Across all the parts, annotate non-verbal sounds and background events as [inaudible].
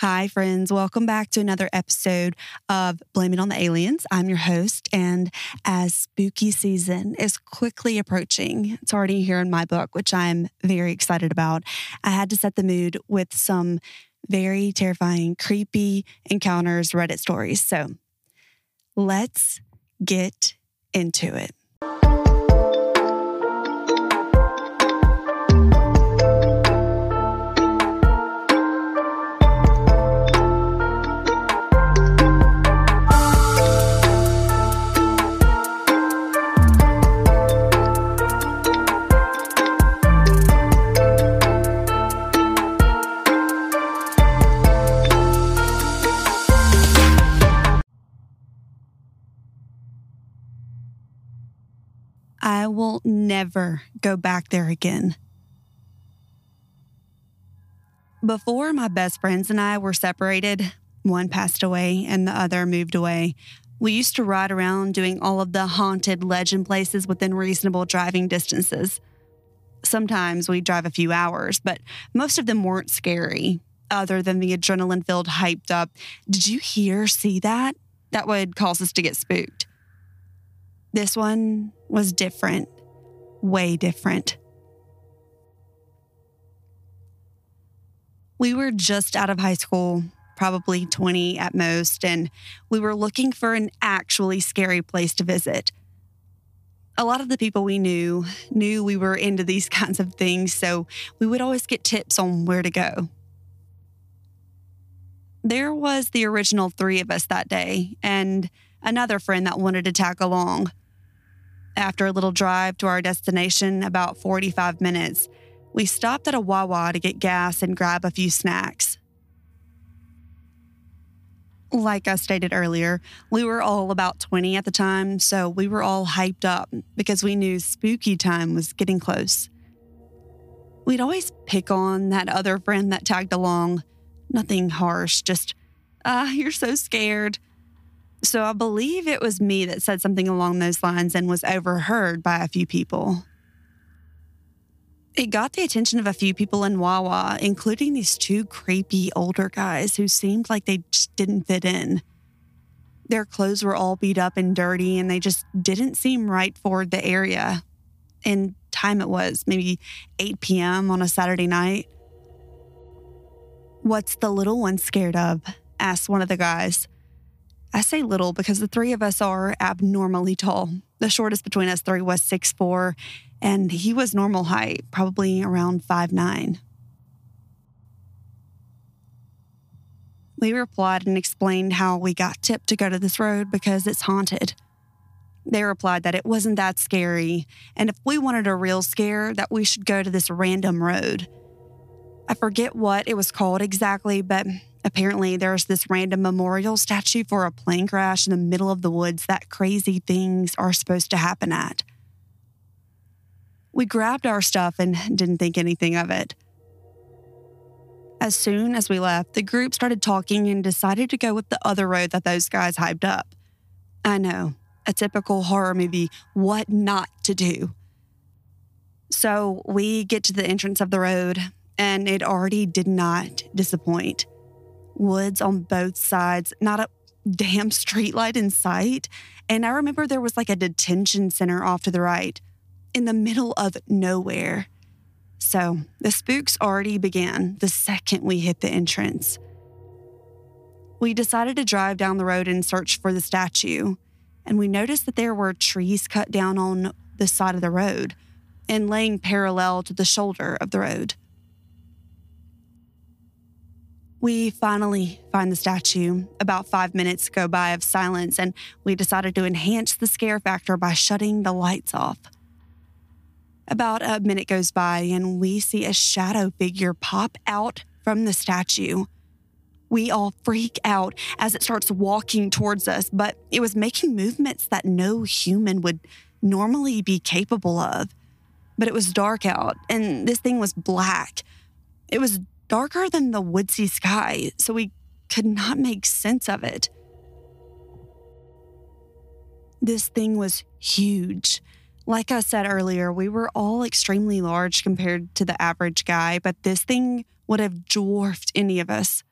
Hi, friends. Welcome back to another episode of Blame It on the Aliens. I'm your host. And as spooky season is quickly approaching, it's already here in my book, which I'm very excited about. I had to set the mood with some very terrifying, creepy encounters, Reddit stories. So let's get into it. I will never go back there again. Before my best friends and I were separated, one passed away and the other moved away. We used to ride around doing all of the haunted legend places within reasonable driving distances. Sometimes we'd drive a few hours, but most of them weren't scary, other than the adrenaline filled, hyped up, did you hear, see that? That would cause us to get spooked. This one was different, way different. We were just out of high school, probably 20 at most, and we were looking for an actually scary place to visit. A lot of the people we knew knew we were into these [laughs] kinds of things, so we would always get tips on where to go. There was the original three of us that day, and another friend that wanted to tag along. After a little drive to our destination, about 45 minutes, we stopped at a Wawa to get gas and grab a few snacks. Like I stated earlier, we were all about 20 at the time, so we were all hyped up because we knew spooky time was getting close. We'd always pick on that other friend that tagged along. Nothing harsh, just, ah, you're so scared. So I believe it was me that said something along those lines and was overheard by a few people. It got the attention of a few people in Wawa, including these two creepy older guys who seemed like they just didn't fit in. Their clothes were all beat up and dirty, and they just didn't seem right for the area. And time it was, maybe 8 p.m. on a Saturday night. What's the little one scared of? asked one of the guys. I say little because the three of us are abnormally tall. The shortest between us three was six four, and he was normal height, probably around five nine. We replied and explained how we got tipped to go to this road because it's haunted. They replied that it wasn't that scary, and if we wanted a real scare, that we should go to this random road. I forget what it was called exactly, but apparently there's this random memorial statue for a plane crash in the middle of the woods that crazy things are supposed to happen at. We grabbed our stuff and didn't think anything of it. As soon as we left, the group started talking and decided to go with the other road that those guys hyped up. I know, a typical horror movie, what not to do. So we get to the entrance of the road, and it already did not disappoint woods on both sides, not a damn [laughs] streetlight in sight. And I remember there was like a detention center off to the right in the middle of nowhere. So the spooks already began the second we hit the entrance. We decided to drive down the road and search for the statue, and we noticed that there were trees cut down on the side of the road and laying parallel to the shoulder of the road. We finally find the statue. About five minutes go by of silence, and we decided to enhance the scare factor by shutting the lights off. About a minute goes by, and we see a shadow figure pop out from the statue. We all freak out as it starts walking towards us, but it was making movements that no human would normally be capable of. But it was dark out, and this thing was black. It was darker than the woodsy sky, so we could not make sense of it. This thing was huge. Like I said earlier, we were all extremely large compared to the average guy, but this thing would have dwarfed any of us.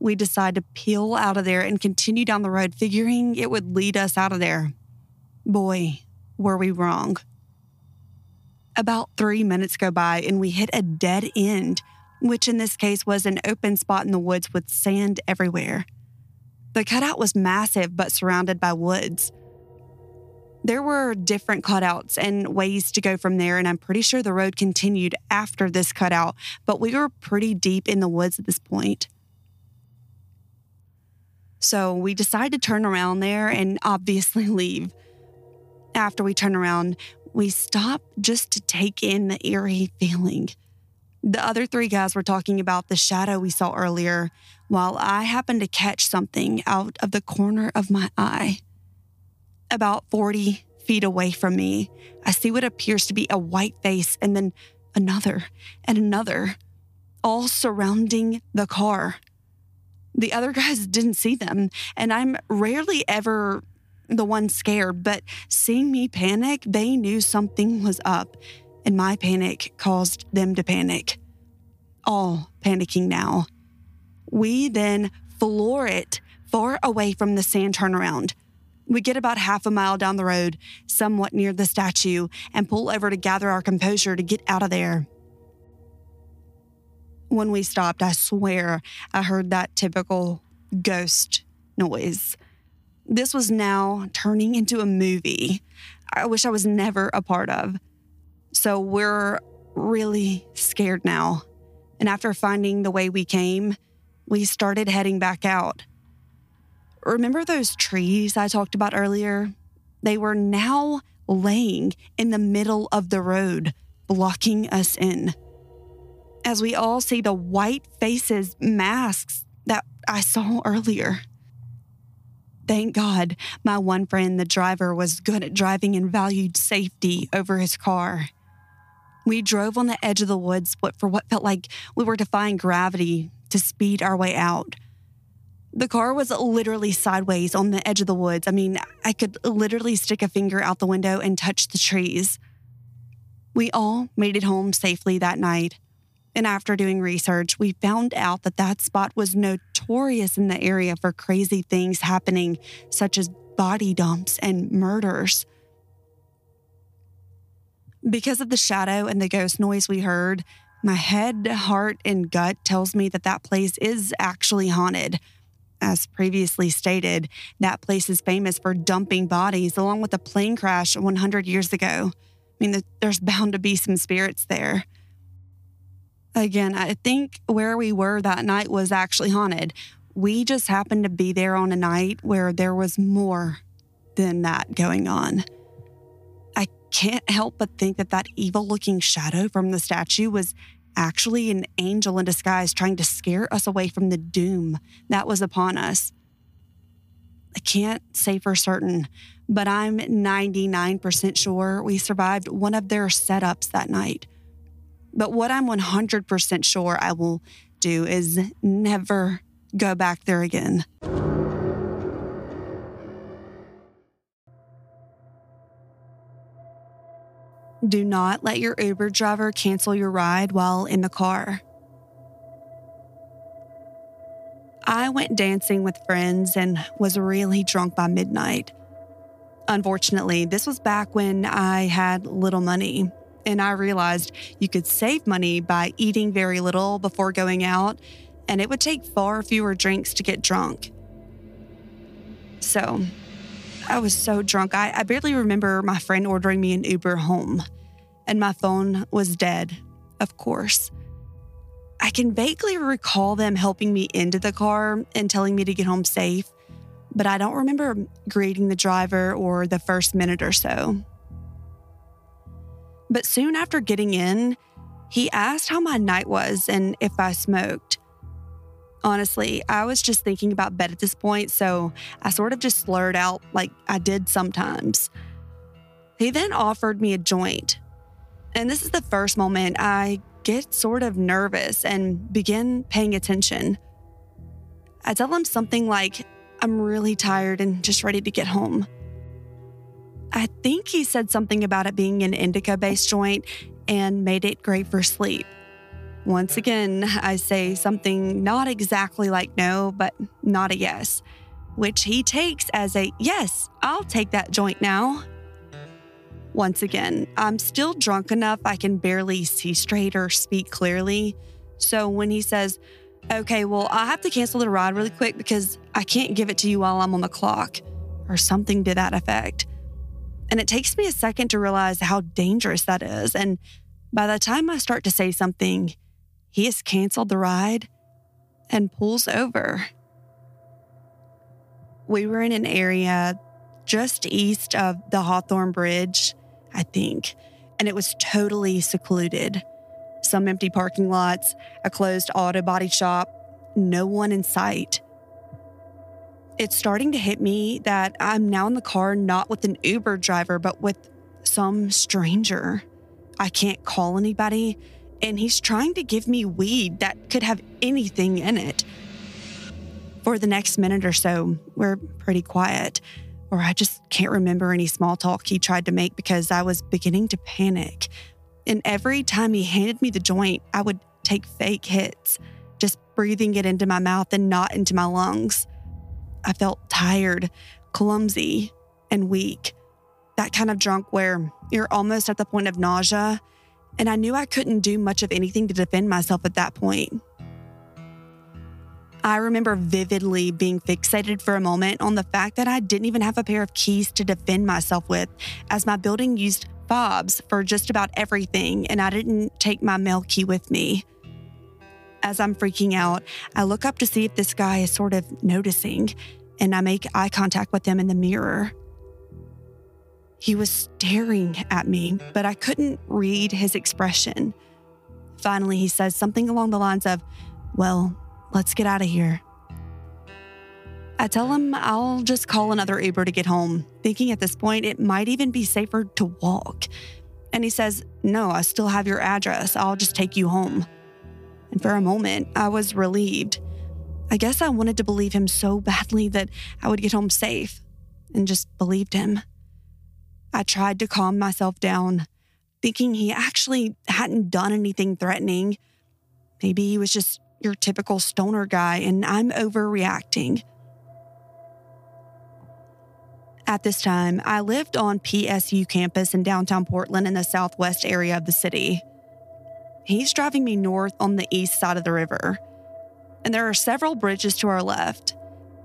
we decide to peel out of there and continue down the road, figuring it would lead us out of there. Boy, were we wrong. About three minutes go by and we hit a dead end, which in this case was an open spot in the woods with sand everywhere. The cutout was massive but surrounded by woods. There were different cutouts and ways to go from there, and I'm pretty sure the road continued after this cutout, but we were pretty deep in the woods at this point. So we decided to turn around there and obviously [laughs] leave. After we turn around, we stop just to take in the eerie feeling. The other three guys were talking about the shadow we saw earlier, while I happened to catch something out of the corner of my eye. About 40 feet away from me, I see what appears to be a white face and then another and another, all surrounding the car. The other guys didn't see them, and I'm rarely ever the one scared, but seeing me panic, they knew something was up, and my panic caused them to panic. All panicking now. We then floor it far away from the sand turnaround. We get about half a mile down the road, somewhat near the statue, and pull over to gather our composure to get out of there. When we stopped, I swear I heard that typical ghost noise. This was now turning into a movie I wish I was never a part of. So we're really scared now. And after finding the way we came, we started heading back out. Remember those trees I talked about earlier? They were now laying in the middle of the road, blocking us in. As we all see the white faces, masks that I saw earlier. Thank God my one friend, the driver, was good at driving and valued safety over his car. We drove on the edge of the woods for what felt like we were defying gravity to speed our way out. The car was literally sideways on the edge of the woods. I mean, I could literally stick a finger out the window and touch the trees. We all made it home safely that night. And after doing research, we found out that that spot was notorious in the area for crazy things happening, such as body dumps and murders. Because of the shadow and the ghost noise we heard, my head, heart, and gut tells me that that place is actually haunted. As previously stated, that place is famous for dumping bodies along with a plane crash 100 years ago. I mean, there's bound to be some spirits there. Again, I think where we were that night was actually haunted. We just happened to be there on a night where there was more than that going on. Can't help but think that that evil looking shadow from the statue was actually an angel in disguise trying to scare us away from the doom that was upon us. I can't say for certain, but I'm 99% sure we survived one of their setups that night. But what I'm 100% sure I will do is never go back there again. Do not let your Uber driver cancel your ride while in the car. I went dancing with friends and was really drunk by midnight. Unfortunately, this was back when I had little money, and I realized you could save money by eating very little before going out, and it would take far fewer drinks to get drunk. So I was so drunk, I, I barely remember my friend ordering me an Uber home, and my phone was dead, of course. I can vaguely recall them helping me into the car and telling me to get home safe, but I don't remember greeting the driver or the first minute or so. But soon after getting in, he asked how my night was and if I smoked. Honestly, I was just thinking about bed at this point, so I sort of just slurred out like I did sometimes. He then offered me a joint. And this is the first moment I get sort of nervous and begin paying attention. I tell him something like, I'm really tired and just ready to get home. I think he said something about it being an indica based joint and made it great for sleep. Once again, I say something not exactly like no, but not a yes, which he takes as a yes, I'll take that joint now. Once again, I'm still drunk enough I can barely see straight or speak clearly. So when he says, okay, well, I have to cancel the ride really quick because I can't give it to you while I'm on the clock, or something to that effect. And it takes me a second to realize how dangerous that is. And by the time I start to say something, he has canceled the ride and pulls over. We were in an area just east of the Hawthorne Bridge, I think, and it was totally secluded. Some empty parking lots, a closed auto body shop, no one in sight. It's starting to hit me that I'm now in the car not with an Uber driver, but with some stranger. I can't call anybody, and he's trying to give me weed that could have anything in it. For the next minute or so, we're pretty quiet, or I just can't remember any small talk he tried to make because I was beginning to panic. And every time he handed me the joint, I would take fake hits, just breathing it into my mouth and not into my lungs. I felt tired, clumsy, and weak. That kind of drunk where you're almost at the point of nausea. And I knew I couldn't do much of anything to defend myself at that point. I remember vividly being fixated for a moment on the fact that I didn't even have a pair of keys to defend myself with, as my building used fobs for just about everything, and I didn't take my mail key with me. As I'm freaking out, I look up to see if this guy is sort of noticing, and I make eye contact with him in the mirror. He was staring at me, but I couldn't read his expression. Finally, he says something along the lines of, Well, let's get out of here. I tell him I'll just call another Uber to get home, thinking at this point it might even be safer to walk. And he says, No, I still have your address. I'll just take you home. And for a moment, I was relieved. I guess I wanted to believe him so badly that I would get home safe, and just believed him. I tried to calm myself down, thinking he actually hadn't done anything threatening. Maybe he was just your typical stoner guy, and I'm overreacting. At this time, I lived on PSU campus in downtown Portland in the southwest area of the city. He's driving me north on the east side of the river, and there are several bridges to our left.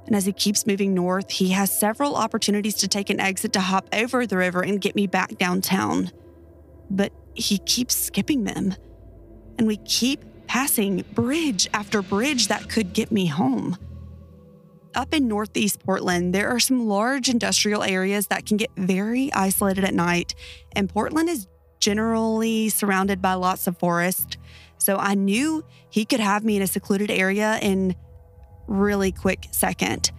And as he keeps moving north, he has several opportunities to take an exit to hop over the river and get me back downtown. But he keeps skipping them. And we keep passing bridge after bridge that could get me home. Up in Northeast Portland, there are some large industrial areas that can get very isolated at night, and Portland is generally surrounded by lots of forest. So I knew he could have me in a secluded area in really quick second.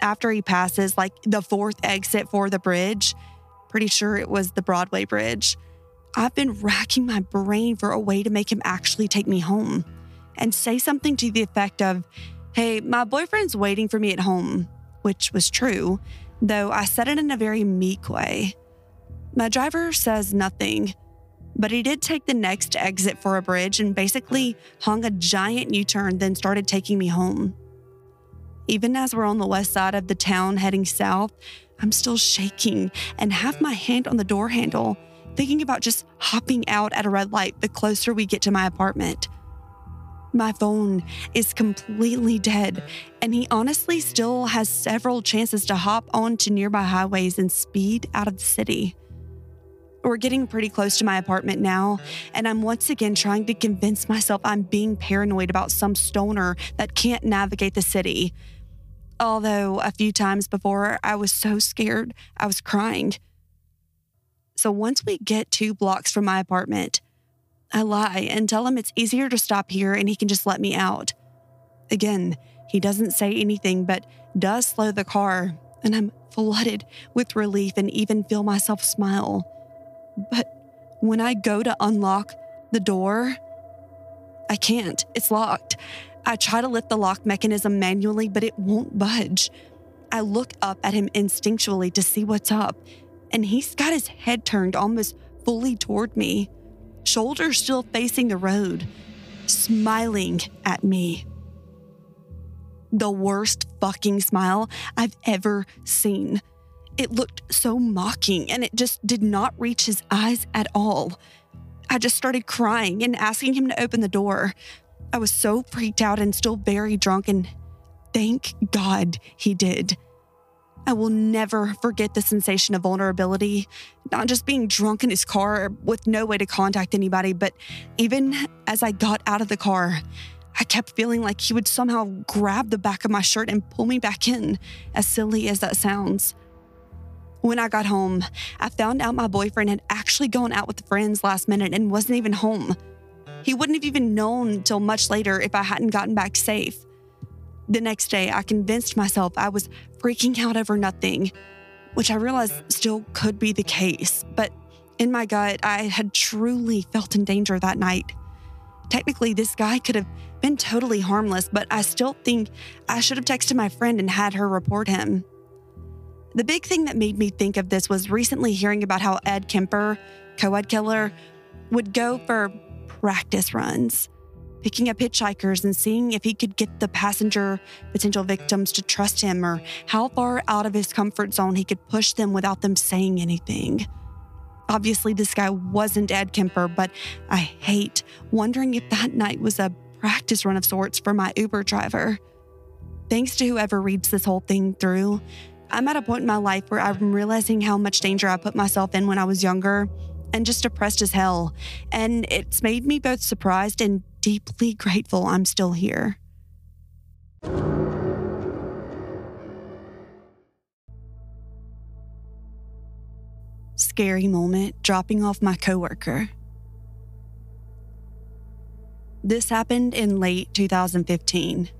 After he passes like the fourth exit for the bridge, pretty sure it was the Broadway Bridge. I've been racking my brain for a way to make him actually take me home and say something to the effect of, Hey, my boyfriend's waiting for me at home, which was true, though I said it in a very meek way. My driver says nothing, but he did take the next exit for a bridge and basically hung a giant U turn, then started taking me home. Even as we're on the west side of the town heading south, I'm still shaking and have my hand on the door handle thinking about just hopping out at a red light the closer we get to my apartment. My phone is completely dead, and he honestly still has several chances to hop onto nearby highways and speed out of the city. We're getting pretty close to my apartment now, and I'm once again trying to convince myself I'm being paranoid about some stoner that can't navigate the city. Although a few times before, I was so scared, I was crying. So once we get two blocks from my apartment, I lie and tell him it's easier to stop here and he can just let me out. Again, he doesn't say anything but does slow the car, and I'm flooded with relief and even feel myself smile. But when I go to unlock the door, I can't. It's locked. I try to lift the lock mechanism manually, but it won't budge. I look up at him instinctually to see what's up, and he's got his head turned almost fully toward me. shoulders still facing the road, smiling at me. The worst fucking smile I've ever seen. It looked so mocking and it just did not reach his eyes at all. I just started crying and asking him to open the door. I was so freaked out and still very drunk, and thank God he did. I will never forget the sensation of vulnerability, not just being drunk in his car with no way to contact anybody, but even as I got out of the car, I kept feeling like he would somehow grab the back of my shirt and pull me back in, as silly as that sounds. When I got home, I found out my boyfriend had actually gone out with friends last minute and wasn't even home. He wouldn't have even known till much later if I hadn't gotten back safe. The next day, I convinced myself I was freaking out over nothing, which I realized still could be the case. But in my gut, I had truly felt in danger that night. Technically, this guy could have been totally harmless, but I still think I should have texted my friend and had her report him. The big thing that made me think of this was recently hearing about how Ed Kemper, co ed killer, would go for practice runs picking up hitchhikers and seeing if he could get the passenger potential victims to trust him or how far out of his comfort zone he could push them without them saying anything. Obviously, this guy wasn't Ed Kemper, but I hate wondering if that night was a practice run of sorts for my Uber driver. Thanks to whoever reads this whole thing through, I'm at a point in my life where I'm realizing how much danger I put myself in when I was younger and just depressed as hell. And it's made me both surprised and deeply grateful I'm still here. Scary moment dropping off my coworker. This happened in late 2015.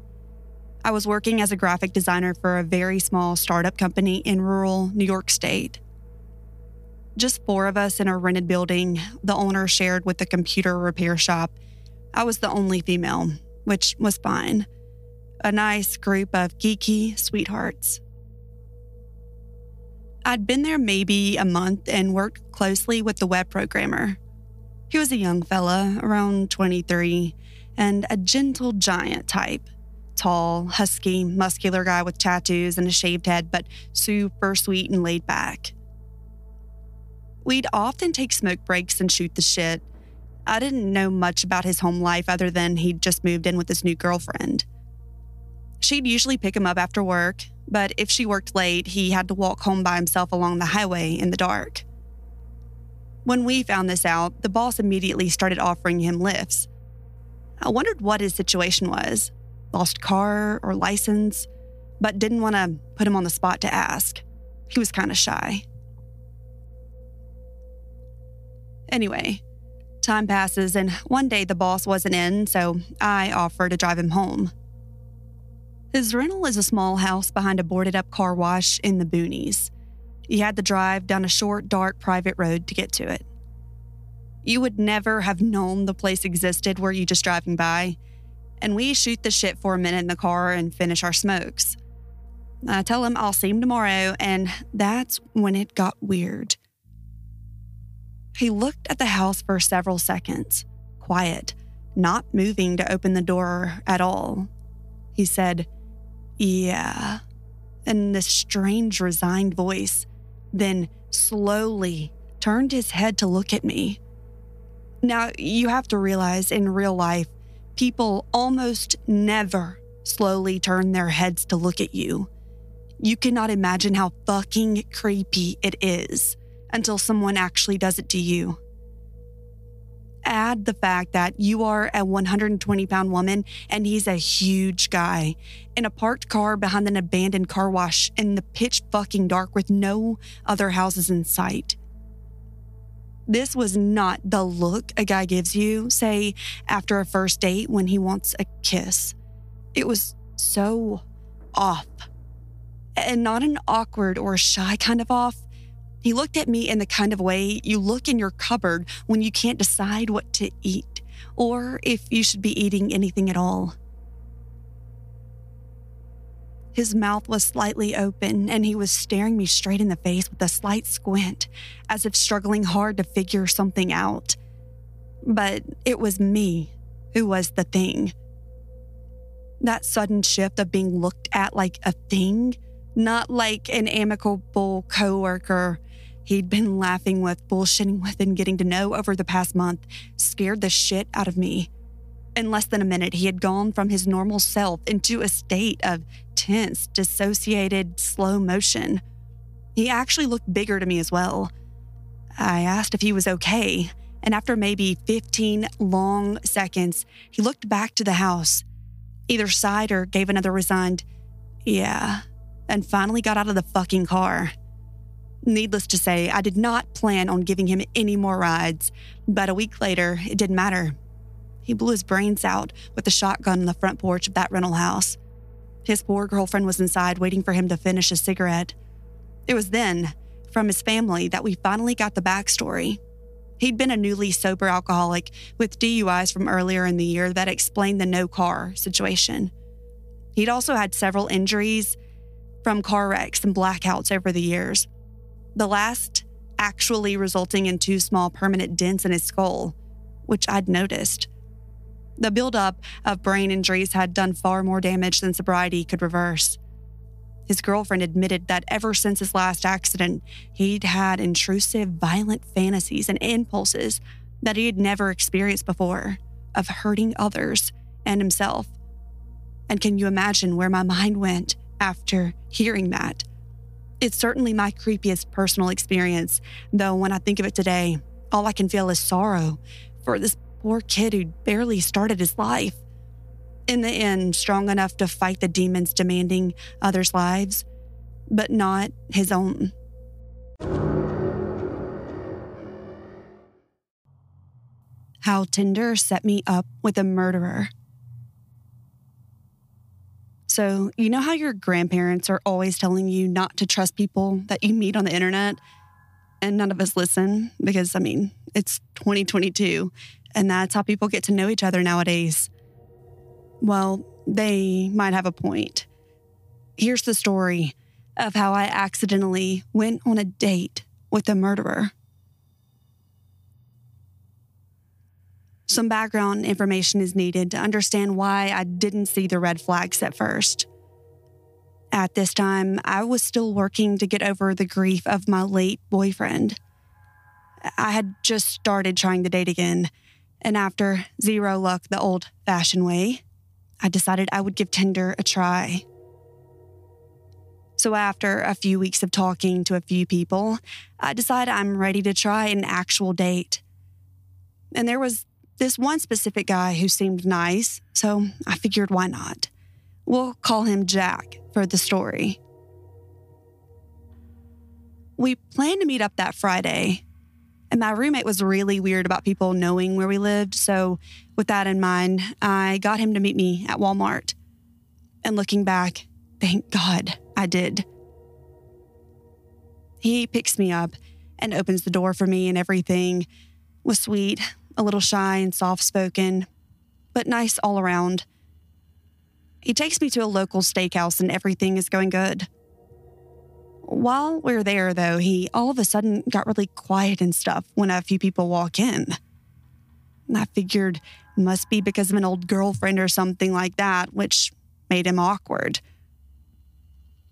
I was working as a graphic designer for a very small startup company in rural New York State. Just four of us in a rented building, the owner shared with the computer repair shop I was the only female, which was fine. A nice group of geeky sweethearts. I'd been there maybe a month and worked closely with the web programmer. He was a young fella, around 23, and a gentle giant type. Tall, husky, muscular guy with tattoos and a shaved head, but super sweet and laid back. We'd often take smoke breaks and shoot the shit, I didn't know much about his home life other than he'd just moved in with his new girlfriend. She'd usually pick him up after work, but if she worked late, he had to walk home by himself along the highway in the dark. When we found this out, the boss immediately started offering him lifts. I wondered what his situation was lost car or license, but didn't want to put him on the spot to ask. He was kind of shy. Anyway, Time passes, and one day the boss wasn't in, so I offer to drive him home. His rental is a small house behind a boarded up car wash in the boonies. He had to drive down a short, dark private road to get to it. You would never have known the place existed were you just driving by, and we shoot the shit for a minute in the car and finish our smokes. I tell him I'll see him tomorrow, and that's when it got weird. He looked at the house for several seconds, quiet, not moving to open the door at all. He said, Yeah, in this strange, resigned voice, then slowly turned his head to look at me. Now, you have to realize in real life, people almost never slowly turn their heads to look at you. You cannot imagine how fucking creepy it is until someone actually does it to you. Add the fact that you are a 120 pound woman and he's a huge guy in a parked car behind an abandoned car wash in the pitch fucking dark with no other houses in sight. This was not the look a guy gives you, say, after a first date when he wants a kiss. It was so off. And not an awkward or shy kind of off, he looked at me in the kind of way you look in your cupboard when you can't decide what to eat or if you should be eating anything at all. His mouth was slightly open, and he was staring me straight in the face with a slight squint, as if struggling hard to figure something out. But it was me who was the thing. That sudden shift of being looked at like a thing, not like an amicable coworker he'd been laughing with, bullshitting with, and getting to know over the past month, scared the shit out of me. In less than a minute, he had gone from his normal self into a state of tense, dissociated, slow motion. He actually looked bigger to me as well. I asked if he was okay, and after maybe 15 long seconds, he looked back to the house, either sighed or gave another resigned, yeah, and finally got out of the fucking car. Needless to say, I did not plan on giving him any more rides, but a week later, it didn't matter. He blew his brains out with the shotgun on the front porch of that rental house. His poor girlfriend was inside waiting for him to finish a cigarette. It was then, from his family, that we finally got the backstory. He'd been a newly sober alcoholic with DUIs from earlier in the year that explained the no car situation. He'd also had several injuries from car wrecks and blackouts over the years, the last actually resulting in two small permanent dents in his skull, which I'd noticed. The buildup of brain injuries had done far more damage than sobriety could reverse. His girlfriend admitted that ever since his last accident, he'd had intrusive, violent fantasies and impulses that he had never experienced before of hurting others and himself. And can you imagine where my mind went after hearing that? It's certainly my creepiest personal experience, though when I think of it today, all I can feel is sorrow for this poor kid who barely started his life. In the end, strong enough to fight the demons demanding others' lives, but not his own. How Tinder set me up with a murderer. So, you know how your grandparents are always telling you not to trust people that you meet on the internet? And none of us listen because, I mean, it's 2022 and that's how people get to know each other nowadays. Well, they might have a point. Here's the story of how I accidentally went on a date with a murderer. Some background information is needed to understand why I didn't see the red flags at first. At this time, I was still working to get over the grief of my late boyfriend. I had just started trying to date again, and after zero luck the old fashioned way, I decided I would give Tinder a try. So, after a few weeks of talking to a few people, I decided I'm ready to try an actual date. And there was this one specific guy who seemed nice, so I figured why not? We'll call him Jack for the story. We planned to meet up that Friday, and my roommate was really weird about people knowing where we lived. So, with that in mind, I got him to meet me at Walmart. And looking back, thank God I did. He picks me up and opens the door for me and everything was sweet, a little shy and soft spoken, but nice all around. He takes me to a local steakhouse and everything is going good. While we're there, though, he all of a sudden got really quiet and stuff when a few people walk in. I figured it must be because of an old girlfriend or something like that, which made him awkward.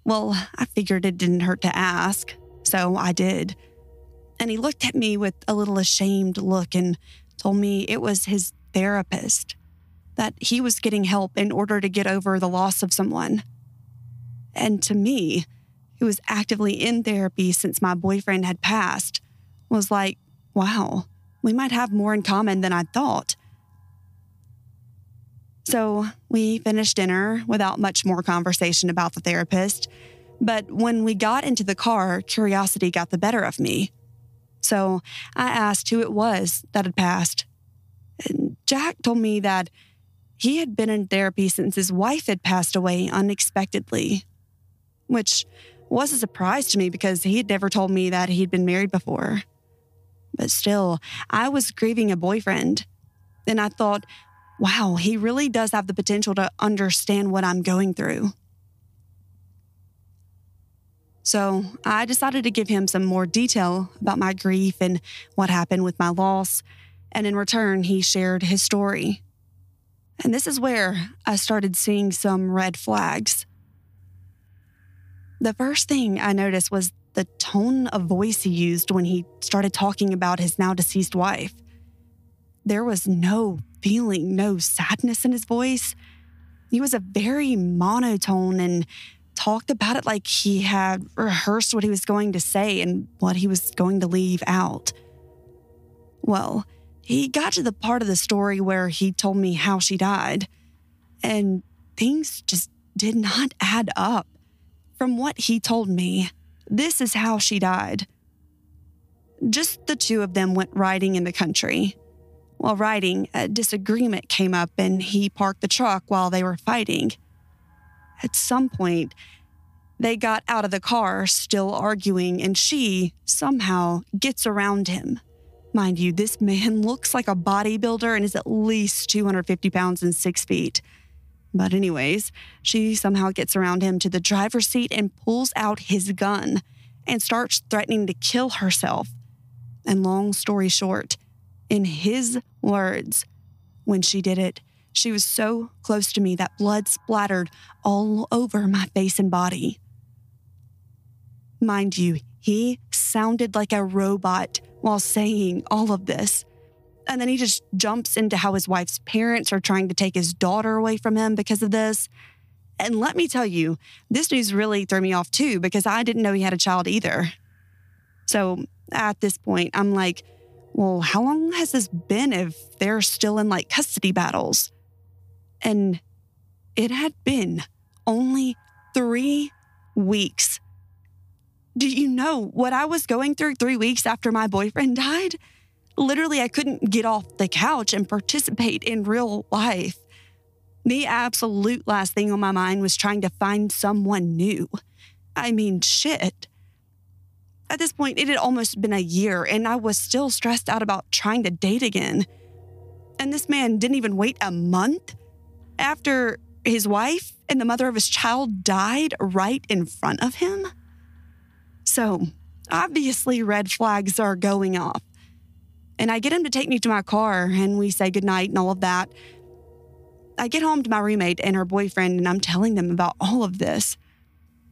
Well, I figured it didn't hurt to ask, so I did. And he looked at me with a little ashamed look and told me it was his therapist, that he was getting help in order to get over the loss of someone. And to me, who was actively in therapy since my boyfriend had passed, was like, wow, we might have more in common than I thought. So we finished dinner without much more conversation about the therapist. But when we got into the car, curiosity got the better of me. So I asked who it was that had passed. And Jack told me that he had been in therapy since his wife had passed away unexpectedly, which was a surprise to me because he had never told me that he'd been married before. But still, I was grieving a boyfriend. And I thought, wow, he really does have the potential to understand what I'm going through. So I decided to give him some more detail about my grief and what happened with my loss. And in return, he shared his story. And this is where I started seeing some red flags. The first thing I noticed was the tone of voice he used when he started talking about his now deceased wife. There was no feeling, no sadness in his voice. He was a very monotone and talked about it like he had rehearsed what he was going to say and what he was going to leave out. Well, he got to the part of the story where he told me how she died, and things just did not add up. From what he told me, this is how she died. Just the two of them went riding in the country. While riding, a disagreement came up and he parked the truck while they were fighting. At some point, they got out of the car, still arguing, and she somehow gets around him. Mind you, this man [laughs] looks like a bodybuilder and is at least 250 pounds and six feet. But, anyways, she somehow gets around him to the driver's seat and pulls out his gun and starts threatening to kill herself. And long story short, in his words, when she did it, she was so close to me that blood splattered all over my face and body. Mind you, he sounded like a robot while saying all of this. And then he just jumps into how his wife's parents are trying to take his daughter away from him because of this. And let me tell you, this news really threw me off too because I didn't know he had a child either. So at this point, I'm like, well, how long has this been if they're still in like custody battles? And it had been only three weeks. Do you know what I was going through three weeks after my boyfriend [laughs] died? Literally, I couldn't get off the couch and participate in real life. The absolute last thing on my mind was trying to find someone new. I mean, shit. At this point, it had almost been a year, and I was still stressed out about trying to date again. And this man didn't even wait a month after his wife and the mother of his child died right in front of him. So, obviously, red flags are going off. And I get him to take me to my car, and we say goodnight and all of that. I get home to my roommate and her boyfriend, and I'm telling them about all of this.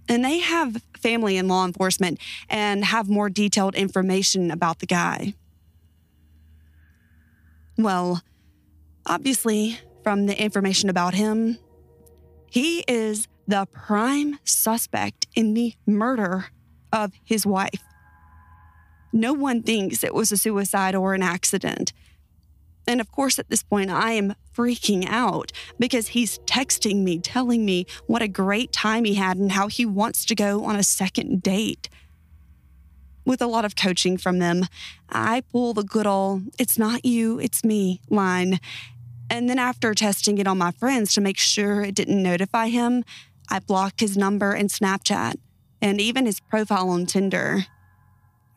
And they have family in law enforcement and have more detailed information about the guy. Well, obviously, from the information about him, he is the prime suspect in the murder of his wife. No one thinks it was a suicide or an accident. And of course, at this point, I am freaking out because he's texting me, telling me what a great time he had and how he wants to go on a second date. With a lot of coaching from them, I pull the good old, it's not you, it's me line. And then after testing it on my friends to make sure it didn't notify him, I blocked his number and Snapchat and even his profile on Tinder.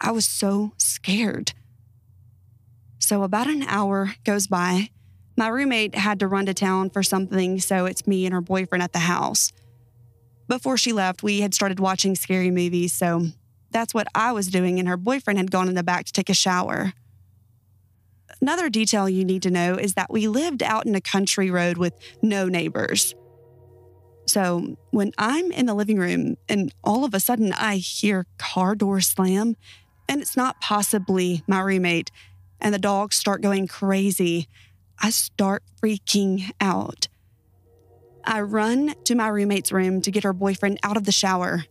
I was so scared. So, about an hour goes by. My roommate had to run to town for something, so it's me and her boyfriend at the house. Before she left, we had started watching scary movies, so that's what I was doing, and her boyfriend had gone in the back to take a shower. Another detail you need to know is that we lived out in a country road with no neighbors. So when I'm in the living room and all of a sudden I hear car doors slam, and it's not possibly my roommate, and the dogs start going crazy, I start freaking out. I run to my roommate's room to get her boyfriend out of the shower.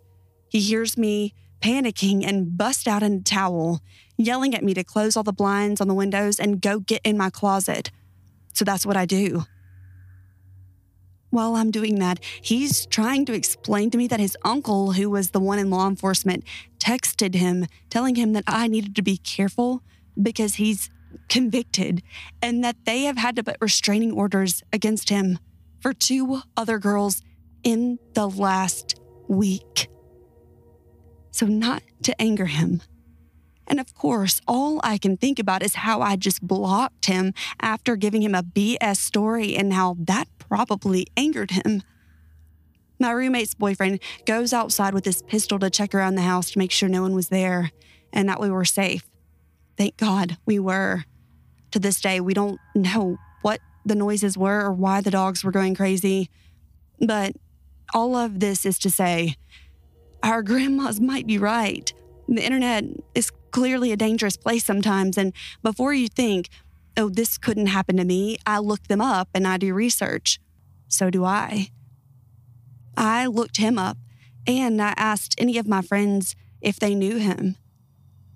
He hears me panicking and bust out in a towel, yelling at me to close all the blinds on the windows and go get in my closet. So that's what I do. While I'm doing that, he's trying to explain to me that his uncle, who was the one in law enforcement, texted him telling him that I needed to be careful because he's convicted and that they have had to put restraining orders against him for two other girls in the last week. So, not to anger him. And of course, all I can think about is how I just blocked him after giving him a BS story and how that probably angered him. My roommate's boyfriend goes outside with his pistol to check around the house to make sure no one was there and that we were safe. Thank God we were. To this day, we don't know what the noises were or why the dogs were going crazy. But all of this is to say, our [laughs] grandmas might be right. The internet is clearly a dangerous place sometimes. And before you think, oh, this couldn't happen to me, I look them up and I do research. So do I. I looked him up and I asked any of my friends if they knew him.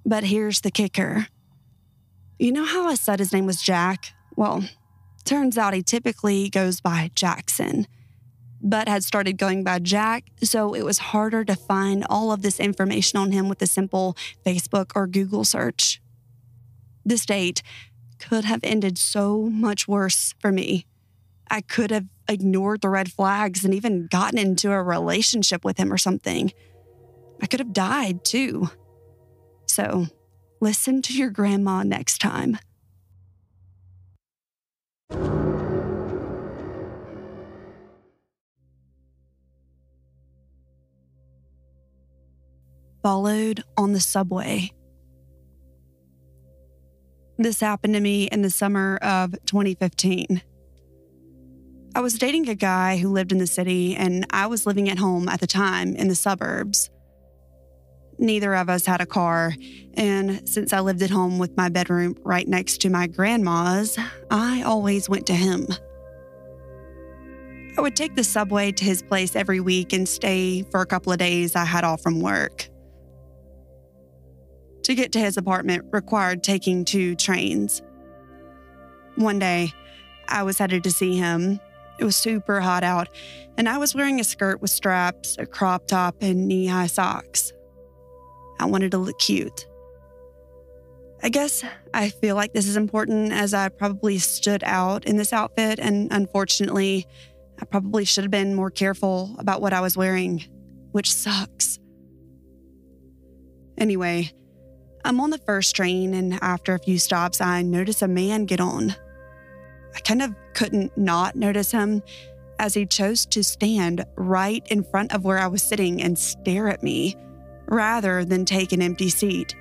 But here's the kicker. You know how I said his name was Jack? Well, turns out he typically goes by Jackson but had started going by Jack, so it was harder to find all of this information on him with a simple Facebook or Google search. This date could have ended so much worse for me. I could have ignored the red flags and even gotten into a relationship with him or something. I could have died too. So, listen to your grandma next time. followed on the subway. This happened to me in the summer of 2015. I was dating a guy who lived in the city, and I was living at home at the time in the suburbs. Neither of us had a car, and since I lived at home with my bedroom right next to my grandma's, I always went to him. I would take the subway to his place every week and stay for a couple of days I had off from work to get to his apartment required taking two trains. One day, I was headed to see him. It was super hot out, and I was wearing a skirt with straps, a crop top, and knee high socks. I wanted to look cute. I guess I feel like this is important as I probably stood out in this outfit, and unfortunately, I probably should have been more careful about what I was wearing, which sucks. Anyway, I'm on the first train, and after a few stops, I notice a man get on. I kind of couldn't not notice him as he chose to stand right in front of where I was sitting and stare at me rather than take an empty seat.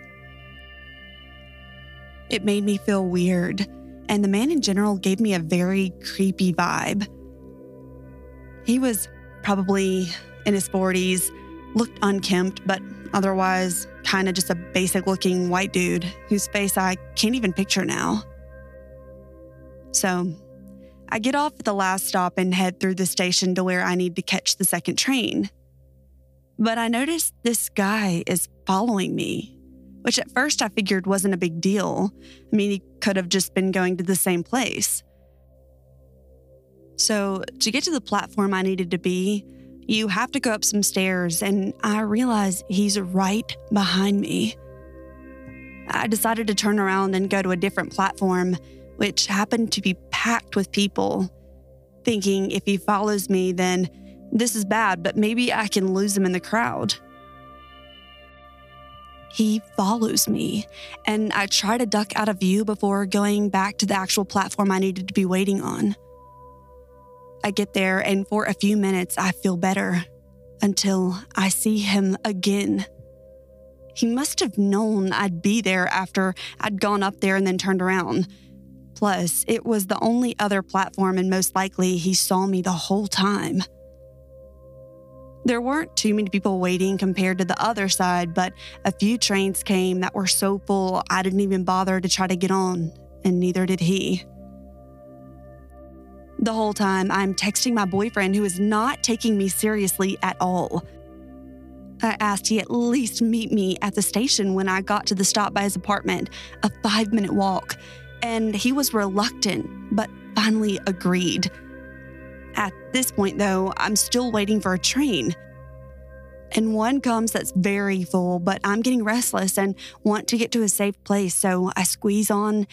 It made me feel weird, and the man in general gave me a very creepy vibe. He was probably in his 40s, looked unkempt, but otherwise kind of just a basic looking white dude whose face I can't even picture now. So I get off at the last stop and head through the station to where I need to catch the second train. But I notice this guy is following me, which at first I figured wasn't a big deal. I mean, he could have just been going to the same place. So, to get to the platform I needed to be, you have to go up some stairs, and I realize he's right behind me. I decided to turn around and go to a different platform, which happened to be packed with people, thinking if he follows me, then this is bad, but maybe I can lose him in the crowd. He follows me, and I try to duck out of view before going back to the actual platform I needed to be waiting on. I get there, and for a few minutes, I feel better until I see him again. He must have known I'd be there after I'd gone up there and then turned around. Plus, it was the only other platform, and most likely he saw me the whole time. There weren't too many people waiting compared to the other side, but a few trains came that were so full I didn't even bother to try to get on, and neither did he. The whole time, I'm texting my boyfriend who is not taking me seriously at all. I asked he at least meet me at the station when I got to the stop by his apartment, a five minute walk, and he was reluctant, but finally agreed. At this point, though, I'm still waiting for a train. And one comes that's very full, but I'm getting restless and want to get to a safe place, so I squeeze on,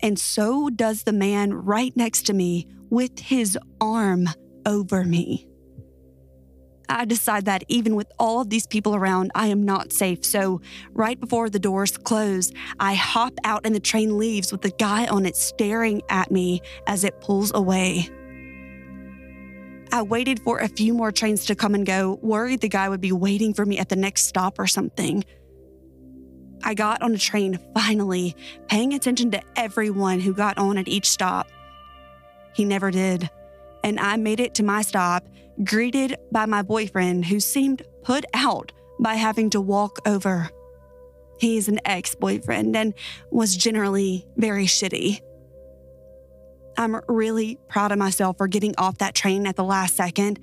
and so does the man right next to me with his arm over me. I decide that even with all of these people around, I am not safe. So, right before the doors close, I hop out and the train leaves with the guy on it staring at me as it pulls away. I waited for a few more trains to come and go, worried the guy would be waiting for me at the next stop or something. I got on a train finally, paying attention to everyone who got on at each stop. He never did, and I made it to my stop, greeted by my boyfriend who seemed put out by having to walk over. He's an ex boyfriend and was generally very shitty. I'm really proud of myself for getting off that train at the last second.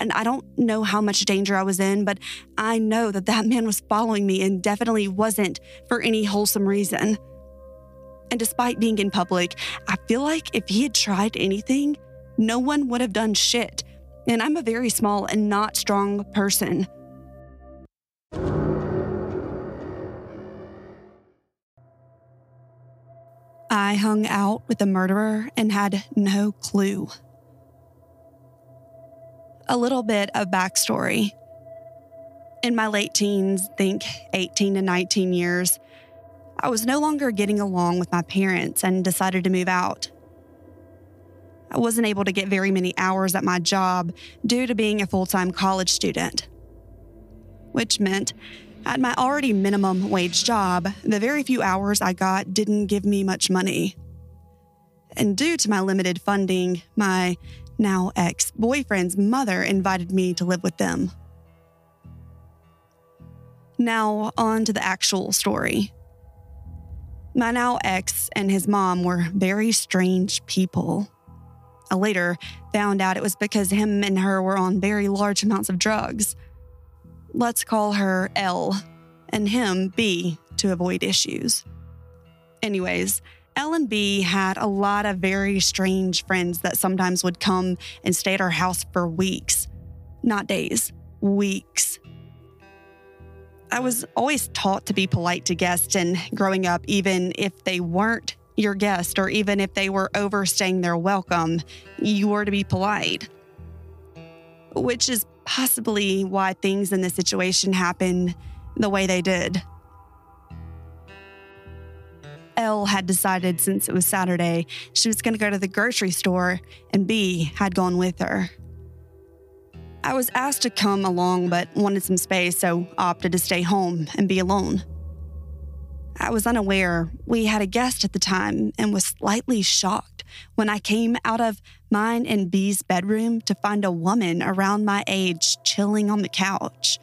And I don't know how much danger I was in, but I know that that man was following me and definitely wasn't for any wholesome reason. And despite being in public, I feel like if he had tried anything, no one would have done shit. And I'm a very small and not strong person. I hung out with the murderer and had no clue. A little bit of backstory. In my late teens, think 18 to 19 years, I was no longer getting along with my parents and decided to move out. I wasn't able to get very many hours at my job due to being a full time college student, which meant at my already minimum wage job, the very few hours I got didn't give me much money. And due to my limited funding, my now ex boyfriend's mother invited me to live with them. Now, on to the actual story. My now ex and his mom were very strange people. I later found out it was because him and her were on very large amounts of drugs. Let's call her L and him B to avoid issues. Anyways, L and B had a lot of very strange friends that sometimes would come and stay at our house for weeks. Not days, weeks. I was always taught to be polite to guests, and growing up, even if they weren't your guest or even if they were overstaying their welcome, you were to be polite. Which is possibly why things in this situation happened the way they did. L had decided since it was Saturday, she was going to go to the grocery store, and B had gone with her. I was asked to come along, but wanted some space, so opted to stay home and be alone. I was unaware we had a guest at the time and was slightly shocked when I came out of mine and B's bedroom to find a woman around my age chilling on the couch.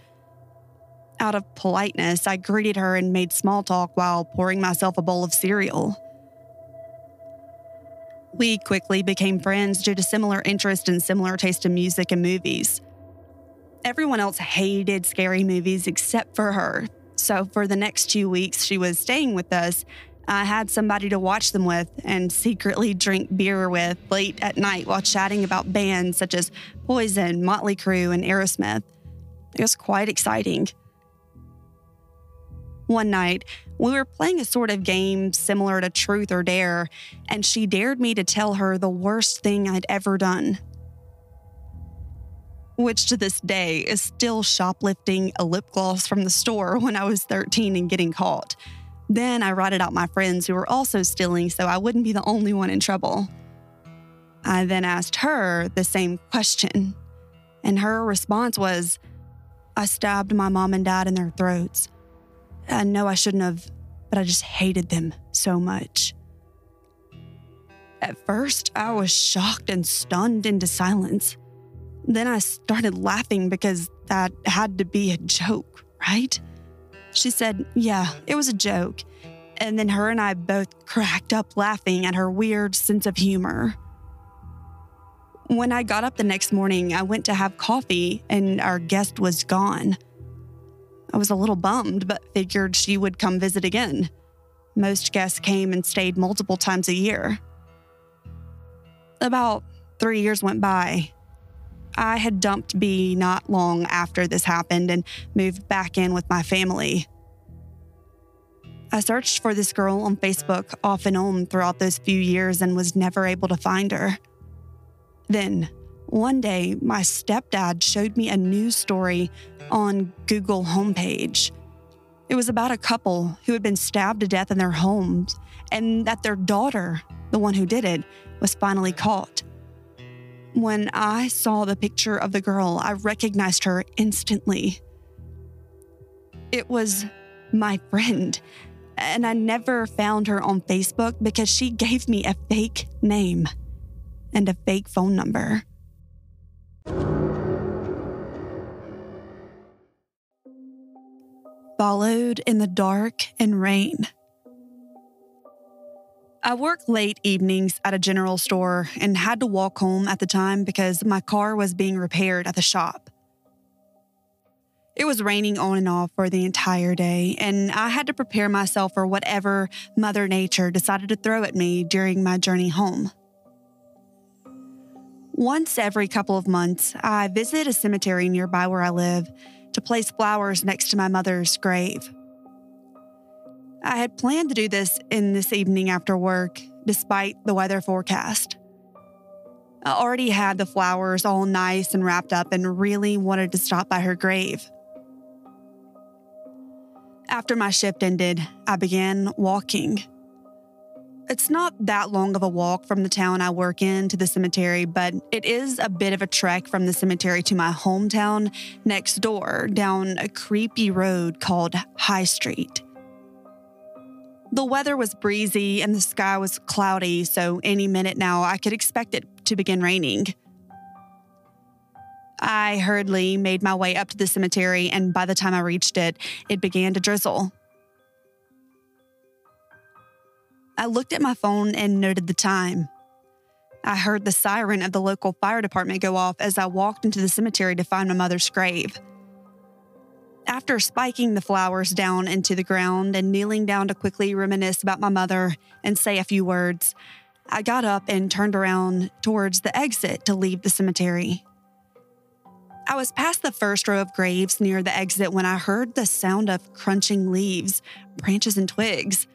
Out of politeness, I greeted her and made small talk while pouring myself a bowl of cereal. We quickly became friends due to similar interest and similar taste in music and movies. Everyone else hated scary movies except for her, so for the next two weeks she was staying with us, I had somebody to watch them with and secretly drink beer with late at night while chatting about bands such as Poison, Motley Crue, and Aerosmith. It was quite exciting. One night, we were playing a sort of game similar to Truth or Dare, and she dared me to tell her the worst thing I'd ever done. Which to this day is still shoplifting a lip gloss from the store when I was 13 and getting caught. Then I ratted out my friends who were also stealing so I wouldn't be the only one in trouble. I then asked her the same question, and her response was I stabbed my mom and dad in their throats. I know I shouldn't have, but I just hated them so much. At first, I was shocked and stunned into silence. Then I started laughing because that had to be a joke, right? She said, Yeah, it was a joke. And then her and I both cracked up laughing at her weird sense of humor. When I got up the next morning, I went to have coffee and our guest was gone. I was a little bummed, but figured she would come visit again. Most guests came and stayed multiple times a year. About three years went by. I had dumped B not long after this happened and moved back in with my family. I searched for this girl on Facebook off and on throughout those few years and was never able to find her. Then, one day, my stepdad showed me a news story on Google homepage. It was about a couple who had been stabbed to death in their homes and that their daughter, the one who did it, was finally caught. When I saw the picture of the girl, I recognized her instantly. It was my friend. And I never found her on Facebook because she gave me a fake name and a fake phone number. Followed in the dark and rain. I work late evenings at a general store and had to walk home at the time because my car was being repaired at the shop. It was raining on and off for the entire day, and I had to prepare myself for whatever Mother Nature decided to throw at me during my journey home. Once every couple of months, I visit a cemetery nearby where I live to place flowers next to my mother's grave. I had planned to do this in this evening after work, despite the weather forecast. I already had the flowers all nice and wrapped up and really wanted to stop by her grave. After my shift ended, I began walking. It's not that long of a walk from the town I work in to the cemetery, but it is a bit of a trek from the cemetery to my hometown next door down a creepy road called High Street. The weather was breezy and the sky was cloudy, so any minute now I could expect it to begin raining. I hurriedly made my way up to the cemetery, and by the time I reached it, it began to drizzle. I looked at my phone and noted the time. I heard the siren of the local fire department go off as I walked into the cemetery to find my mother's grave. After spiking the flowers down into the ground and kneeling down to quickly reminisce about my mother and say a few words, I got up and turned around towards the exit to leave the cemetery. I was past the first row of graves near the exit when I heard the sound of crunching leaves, branches, and twigs.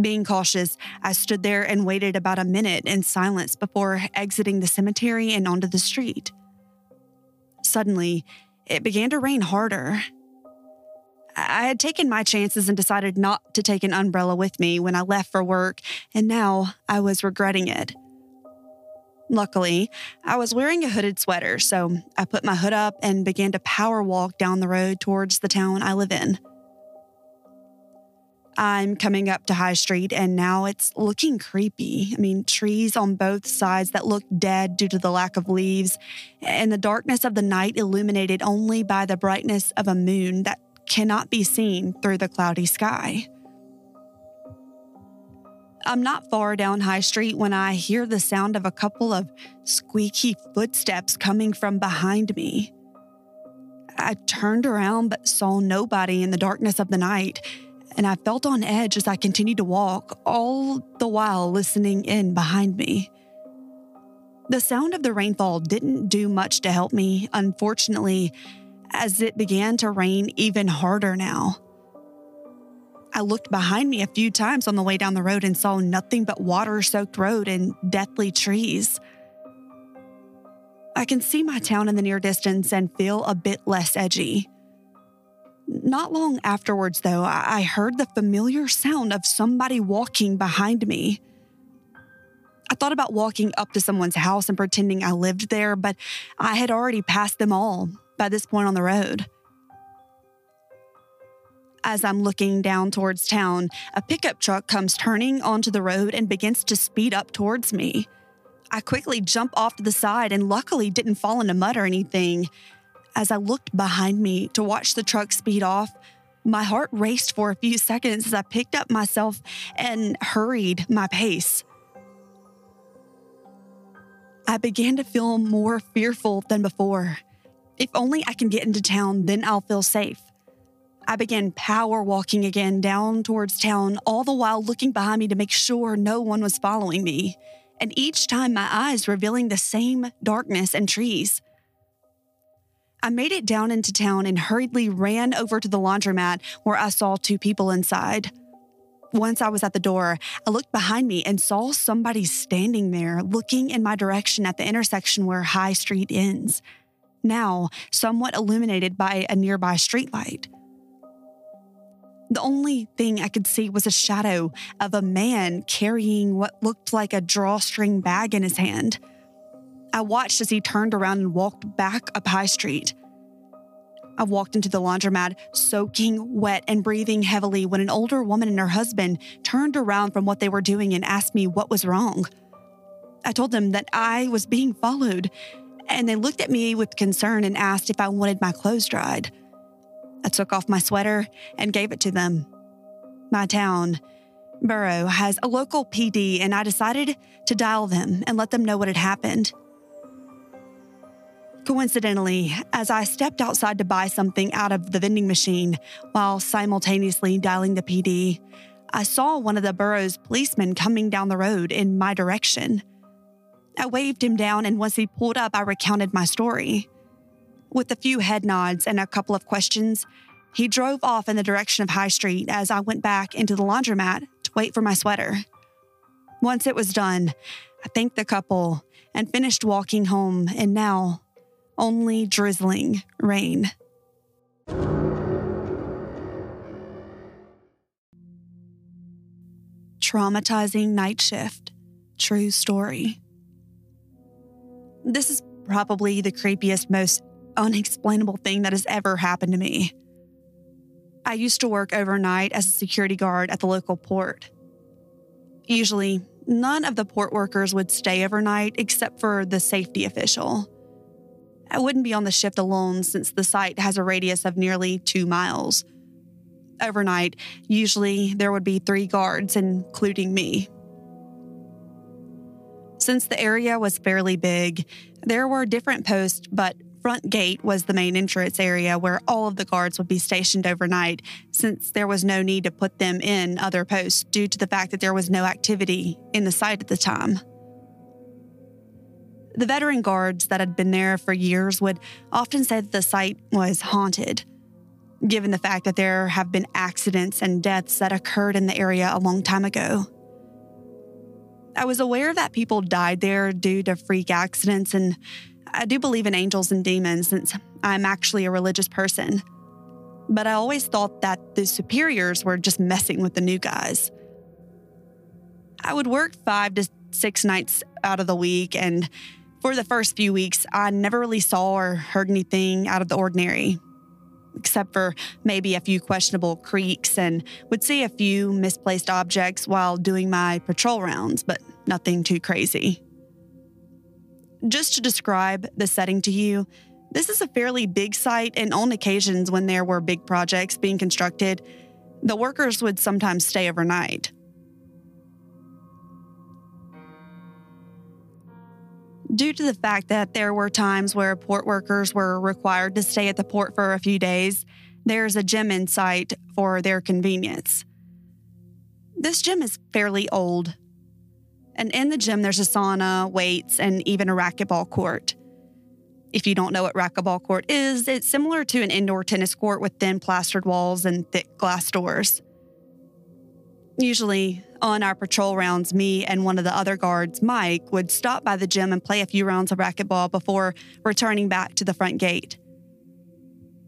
Being cautious, I stood there and waited about a minute in silence before exiting the cemetery and onto the street. Suddenly, it began to rain harder. I had taken my chances and decided not to take an umbrella with me when I left for work, and now I was regretting it. Luckily, I was wearing a hooded sweater, so I put my hood up and began to power walk down the road towards the town I live in. I'm coming up to High Street and now it's looking creepy. I mean, trees on both sides that look dead due to the lack of leaves, and the darkness of the night illuminated only by the brightness of a moon that cannot be seen through the cloudy sky. I'm not far down High Street when I hear the sound of a couple of squeaky footsteps coming from behind me. I turned around but saw nobody in the darkness of the night, and I felt on edge as I continued to walk, all the while listening in behind me. The sound of the rainfall didn't do much to help me, unfortunately, as it began to rain even harder now. I looked behind me a few times on the way down the road and saw nothing but water soaked road and deathly trees. I can see my town in the near distance and feel a bit less edgy. Not long afterwards, though, I heard the familiar sound of somebody walking behind me. I thought about walking up to someone's house and pretending I lived there, but I had already passed them all by this point on the road. As I'm looking down towards town, a pickup truck comes turning onto the road and begins to speed up towards me. I quickly jump off to the side and luckily didn't fall into mud or anything. As I looked behind me to watch the truck speed off, my heart raced for a few seconds as I picked up myself and hurried my pace. I began to feel more fearful than before. If only I can get into town, then I'll feel safe. I began power walking again down towards town, all the while looking behind me to make sure no one was following me, and each time my eyes revealing the same darkness and trees. I made it down into town and hurriedly ran over to the laundromat where I saw two people inside. Once I was at the door, I looked behind me and saw somebody standing there looking in my direction at the intersection where High Street ends, now somewhat illuminated by a nearby streetlight. The only thing I could see was a shadow of a man carrying what looked like a drawstring bag in his hand. I watched as he turned around and walked back up High Street. I walked into the laundromat, soaking wet and breathing heavily, when an older woman and her husband turned around from what they were doing and asked me what was wrong. I told them that I was being followed, and they looked at me with concern and asked if I wanted my clothes dried. I took off my sweater and gave it to them. My town, Borough, has a local PD, and I decided to dial them and let them know what had happened. Coincidentally, as I stepped outside to buy something out of the vending machine while simultaneously dialing the PD, I saw one of the borough's policemen coming down the road in my direction. I waved him down, and once he pulled up, I recounted my story. With a few head nods and a couple of questions, he drove off in the direction of High Street as I went back into the laundromat to wait for my sweater. Once it was done, I thanked the couple and finished walking home, and now only drizzling rain. Traumatizing night shift. True story. This is probably the creepiest, most unexplainable thing that has ever happened to me. I used to work overnight as a security guard at the local port. Usually, none of the port workers would stay overnight except for the safety official. I wouldn't be on the shift alone since the site has a radius of nearly two miles. Overnight, usually there would be three guards, including me. Since the area was fairly big, there were different posts, but front gate was the main entrance area where all of the guards would be stationed overnight, since there was no need to put them in other posts due to the fact that there was no activity in the site at the time. The veteran guards that had been there for years would often say that the site was haunted, given the fact that there have been accidents and deaths that occurred in the area a long time ago. I was aware that people died there due to freak accidents, and I do believe in angels and demons since I'm actually a religious person. But I always thought that the superiors were just messing with the new guys. I would work five to six nights out of the week, and for the first few weeks, I never really saw or heard anything out of the ordinary, except for maybe a few questionable creaks and would see a few misplaced objects while doing my patrol rounds, but nothing too crazy. Just to describe the setting to you, this is a fairly big site, and on occasions when there were big projects being constructed, the workers would sometimes stay overnight. Due to the fact that there were times where port workers were required to stay at the port for a few days, there's a gym in site for their convenience. This gym is fairly old. And in the gym, there's a sauna, weights, and even a racquetball court. If you don't know what racquetball court is, it's similar to an indoor tennis court with thin plastered walls and thick glass doors. Usually, on our patrol rounds, me and one of the other guards, Mike, would stop by the gym and play a few rounds of racquetball before returning back to the front gate.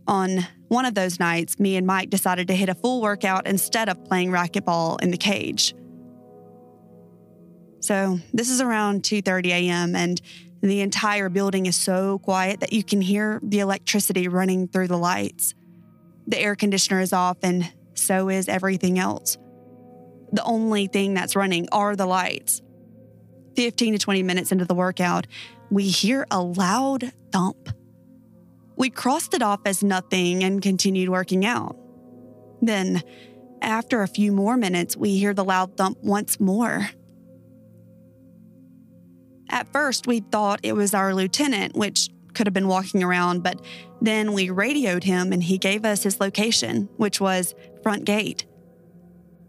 On one of those nights, me and Mike decided to hit a full workout instead of playing racquetball in the cage. So, this is around 2:30 a.m. and the entire building is so quiet that you can hear the electricity running through the lights. The air conditioner is off and so is everything else the only thing that's running are the lights. 15 to 20 minutes into the workout, we hear a loud thump. We crossed it off as nothing and continued working out. Then, after a few more minutes, we hear the loud thump once more. At first, we thought it was our lieutenant, which could have been walking around, but then we radioed him and he gave us his location, which was front gate.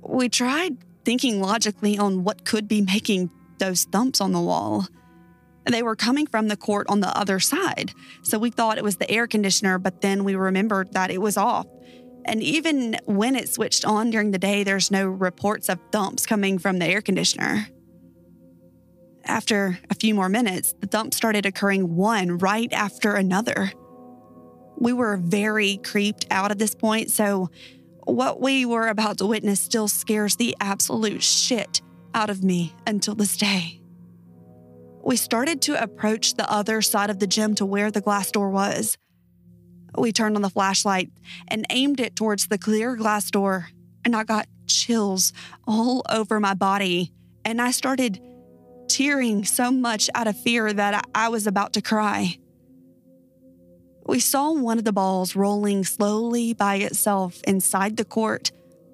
We tried thinking logically on what could be making those thumps on the wall. They were coming from the court on the other side, so we thought it was the air conditioner, but then we remembered that it was off. And even when it switched on during the day, there's no reports of thumps coming from the air conditioner. After a few more minutes, the thumps started occurring one right after another. We were very creeped out at this point, so what we were about to witness still scares the absolute shit out of me until this day. We started to approach the other side of the gym to where the glass door was. We turned on the flashlight and aimed it towards the clear glass door, and I got chills all over my body. And I started tearing so much out of fear that I was about to cry. We saw one of the balls rolling slowly by itself inside the court,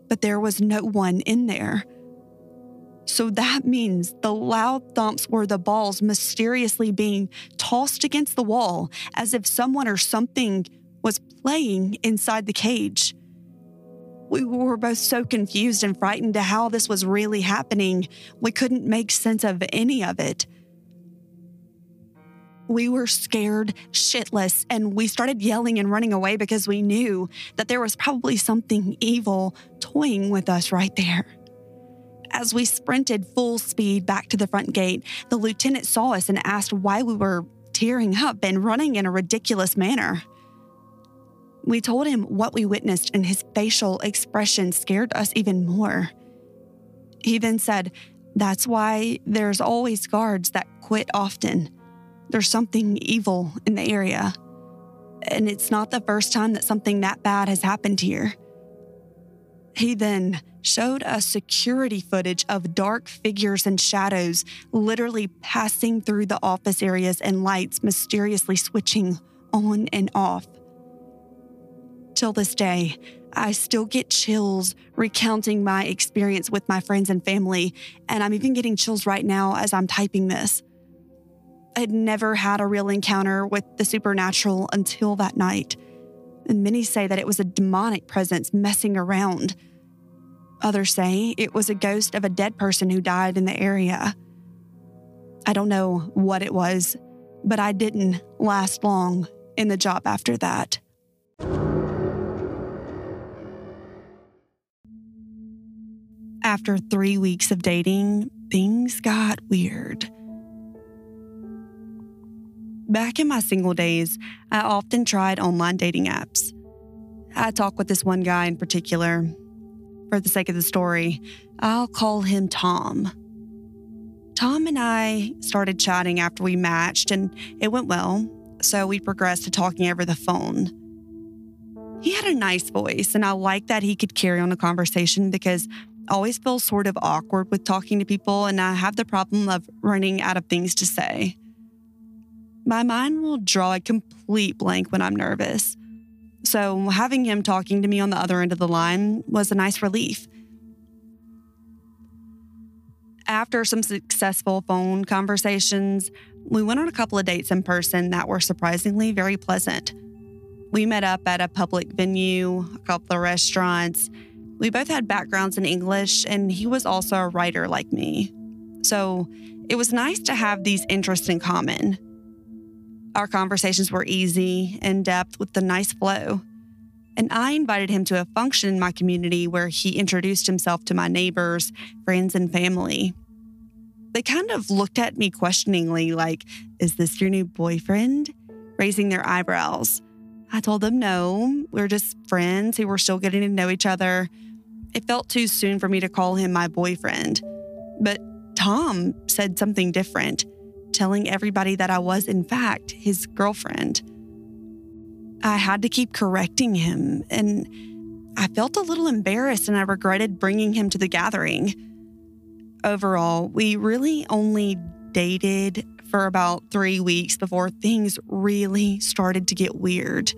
but there was no one in there. So that means the loud thumps were the balls mysteriously being tossed against the wall as if someone or something was playing inside the cage. We were both so confused and frightened to how this was really happening. We couldn't make sense of any of it. We were scared shitless and we started yelling and running away because we knew that there was probably something evil toying with us right there. As we sprinted full speed back to the front gate, the lieutenant saw us and asked why we were tearing up and running in a ridiculous manner. We told him what we witnessed, and his facial expression scared us even more. He then said, That's why there's always guards that quit often. There's something evil in the area. And it's not the first time that something that bad has happened here. He then showed us security footage of dark figures and shadows literally passing through the office areas and lights mysteriously switching on and off. Till this day, I still get chills recounting my experience with my friends and family, and I'm even getting chills right now as I'm typing this. I'd never had a real encounter with the supernatural until that night, and many say that it was a demonic presence messing around. Others say it was a ghost of a dead person who died in the area. I don't know what it was, but I didn't last long in the job after that. After three weeks of dating, things got weird. Back in my single days, I often tried online dating apps. I talked with this one guy in particular. For the sake of the story, I'll call him Tom. Tom and I started chatting after we matched, and it went well, so we progressed to talking over the phone. He had a nice voice, and I liked that he could carry on a conversation because I always feel sort of awkward with talking to people, and I have the problem of running out of things to say. My mind will draw a complete blank when I'm nervous. So, having him talking to me on the other end of the line was a nice relief. After some successful phone conversations, we went on a couple of dates in person that were surprisingly very pleasant. We met up at a public venue, a couple of restaurants, we both had backgrounds in English, and he was also a writer like me. So it was nice to have these interests in common. Our conversations were easy, in depth, with a nice flow. And I invited him to a function in my community where he introduced himself to my neighbors, friends, and family. They kind of looked at me questioningly, like, Is this your new boyfriend? raising their eyebrows. I told them no, we're just friends who were still getting to know each other it felt too soon for me to call him my boyfriend. But Tom said something different, telling everybody that I was, in fact, his girlfriend. I had to keep correcting him, and I felt a little embarrassed and I regretted bringing him to the gathering. Overall, we really only dated for about three weeks before things really started to get weird.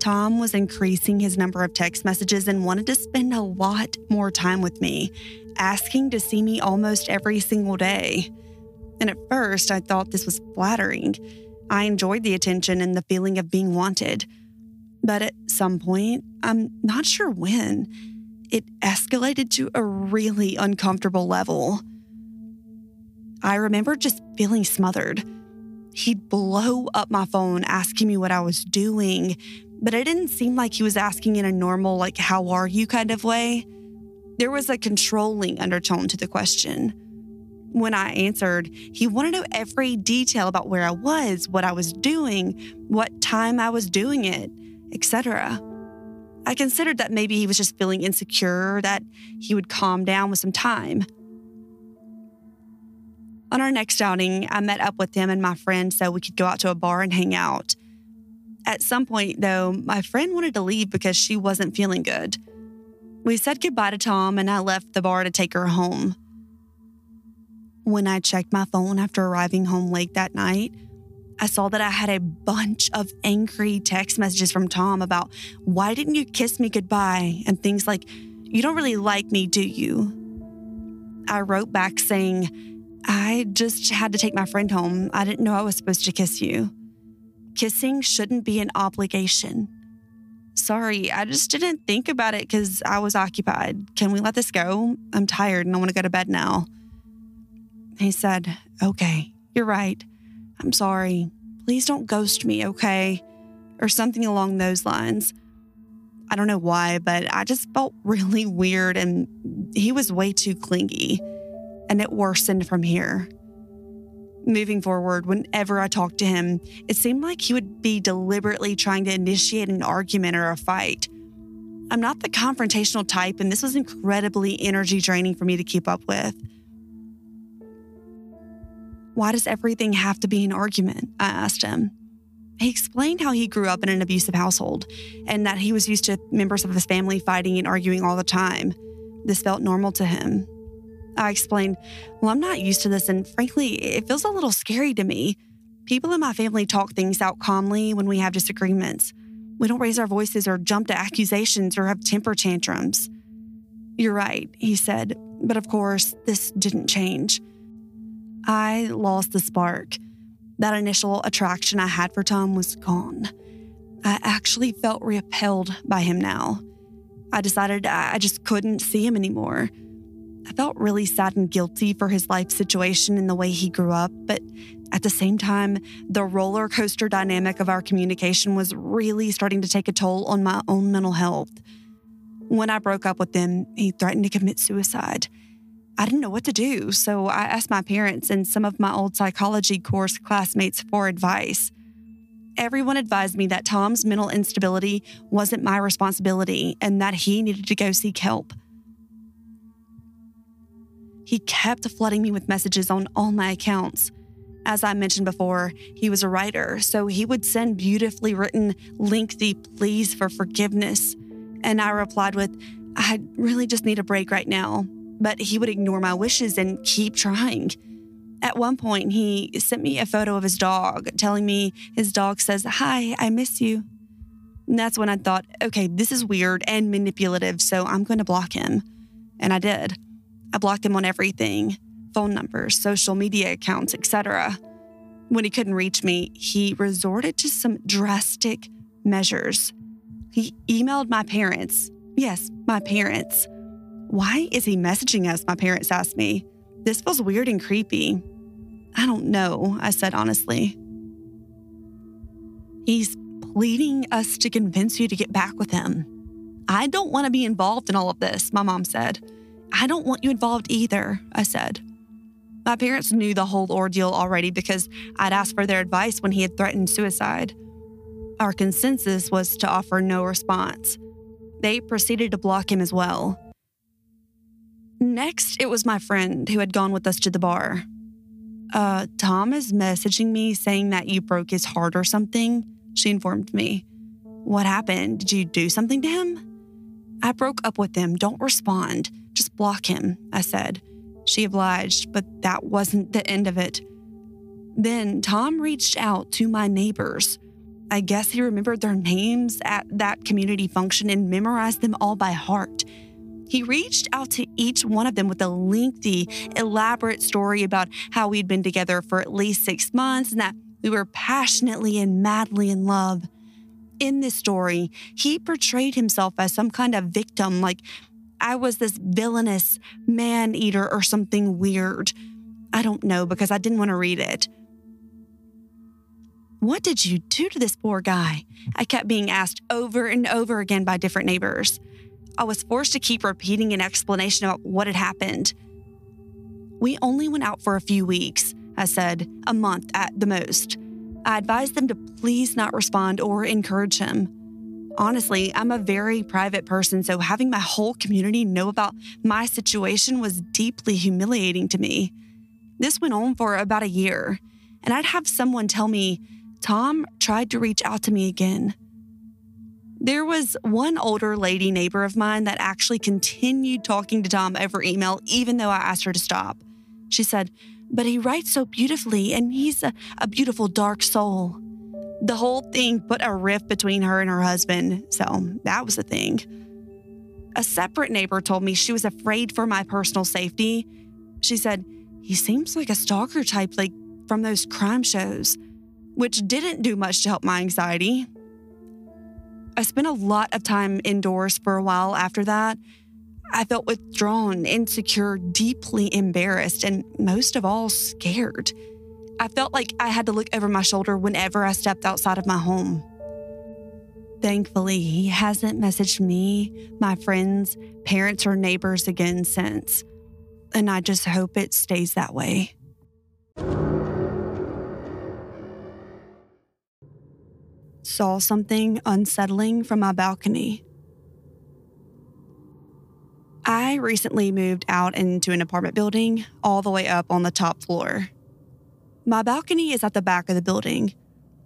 Tom was increasing his number of text messages and wanted to spend a lot more time with me, asking to see me almost every single day. And at first, I thought this was flattering. I enjoyed the attention and the feeling of being wanted. But at some point, I'm not sure when, it escalated to a really uncomfortable level. I remember just feeling smothered. He'd blow up my phone asking me what I was doing, but it didn't seem like he was asking in a normal, like, how are you kind of way. There was a controlling undertone to the question. When I answered, he wanted to know every detail about where I was, what I was doing, what time I was doing it, etc. I considered that maybe he was just feeling insecure, that he would calm down with some time. On our next outing, I met up with him and my friend so we could go out to a bar and hang out. At some point, though, my friend wanted to leave because she wasn't feeling good. We said goodbye to Tom and I left the bar to take her home. When I checked my phone after arriving home late that night, I saw that I had a bunch of angry text messages from Tom about why didn't you kiss me goodbye and things like, you don't really like me, do you? I wrote back saying, I just had to take my friend home. I didn't know I was supposed to kiss you. Kissing shouldn't be an obligation. Sorry, I just didn't think about it because I was occupied. Can we let this go? I'm tired and I want to go to bed now. He said, Okay, you're right. I'm sorry. Please don't ghost me, okay? Or something along those lines. I don't know why, but I just felt [laughs] really weird and he was way too clingy. And it worsened from here. Moving forward, whenever I talked to him, it seemed like he would be deliberately trying to initiate an argument or a fight. I'm not the confrontational type, and this was incredibly energy draining for me to keep up with. Why does everything have to be an argument? I asked him. He explained how he grew up in an abusive household and that he was used to members of his family fighting and arguing all the time. This felt normal to him. I explained, Well, I'm not used to this, and frankly, it feels a little scary to me. People in my family talk things out calmly when we have disagreements. We don't raise our voices or jump to accusations or have temper tantrums. You're right, he said, but of course, this didn't change. I lost the spark. That initial attraction I had for Tom was gone. I actually felt repelled by him now. I decided I just couldn't see him anymore. I felt really sad and guilty for his life situation and the way he grew up, but at the same time, the roller coaster dynamic of our communication was really starting to take a toll on my own mental health. When I broke up with him, he threatened to commit suicide. I didn't know what to do, so I asked my parents and some of my old psychology course classmates for advice. Everyone advised me that Tom's mental instability wasn't my responsibility and that he needed to go seek help. He kept flooding me with messages on all my accounts. As I mentioned before, he was a writer, so he would send beautifully written, lengthy pleas for forgiveness. And I replied with, I really just need a break right now but he would ignore my wishes and keep trying. At one point, he sent me a photo of his dog, telling me his dog says, Hi, I miss you. And that's when I thought, okay, this is weird and manipulative, so I'm going to block him. And I did. I blocked him on everything phone numbers, social media accounts, etc. When he couldn't reach me, he resorted to some drastic measures. He emailed my parents. Yes, my parents why is he messaging us? My parents asked me. This feels weird and creepy. I don't know, I said honestly. He's pleading us to convince you to get back with him. I don't want to be involved in all of this, my mom said. I don't want you involved either, I said. My parents knew the whole ordeal already because I'd asked for their advice when he had threatened suicide. Our consensus was to offer no response. They proceeded to block him as well. Next, it was my friend who had gone with us to the bar. Uh, Tom is messaging me saying that you broke his heart or something, she informed me. What happened? Did you do something to him? I broke up with him. Don't respond. Just block him, I said. She obliged, but that wasn't the end of it. Then Tom reached out to my neighbors. I guess he remembered their names at that community function and memorized them all by heart. He reached out to each one of them with a lengthy, elaborate story about how we'd been together for at least six months and that we were passionately and madly in love. In this story, he portrayed himself as some kind of victim, like I was this villainous man eater or something weird. I don't know because I didn't want to read it. What did you do to this poor guy? I kept being asked over and over again by different neighbors. I was forced to keep repeating an explanation about what had happened. We only went out for a few weeks, I said, a month at the most. I advised them to please not respond or encourage him. Honestly, I'm a very private person, so having my whole community know about my situation was deeply humiliating to me. This went on for about a year, and I'd have someone tell me, Tom tried to reach out to me again. There was one older lady neighbor of mine that actually continued talking to Tom over email, even though I asked her to stop. She said, But he writes so beautifully, and he's a, a beautiful, dark soul. The whole thing put a rift between her and her husband, so that was a thing. A separate neighbor told me she was afraid for my personal safety. She said, He seems like a stalker type, like from those crime shows, which didn't do much to help my anxiety. I spent a lot of time indoors for a while after that. I felt withdrawn, insecure, deeply embarrassed, and most of all, scared. I felt like I had to look over my shoulder whenever I stepped outside of my home. Thankfully, he hasn't messaged me, my friends, parents, or neighbors again since. And I just hope it stays that way. Saw something unsettling from my balcony. I recently moved out into an apartment building all the way up on the top floor. My balcony is at the back of the building,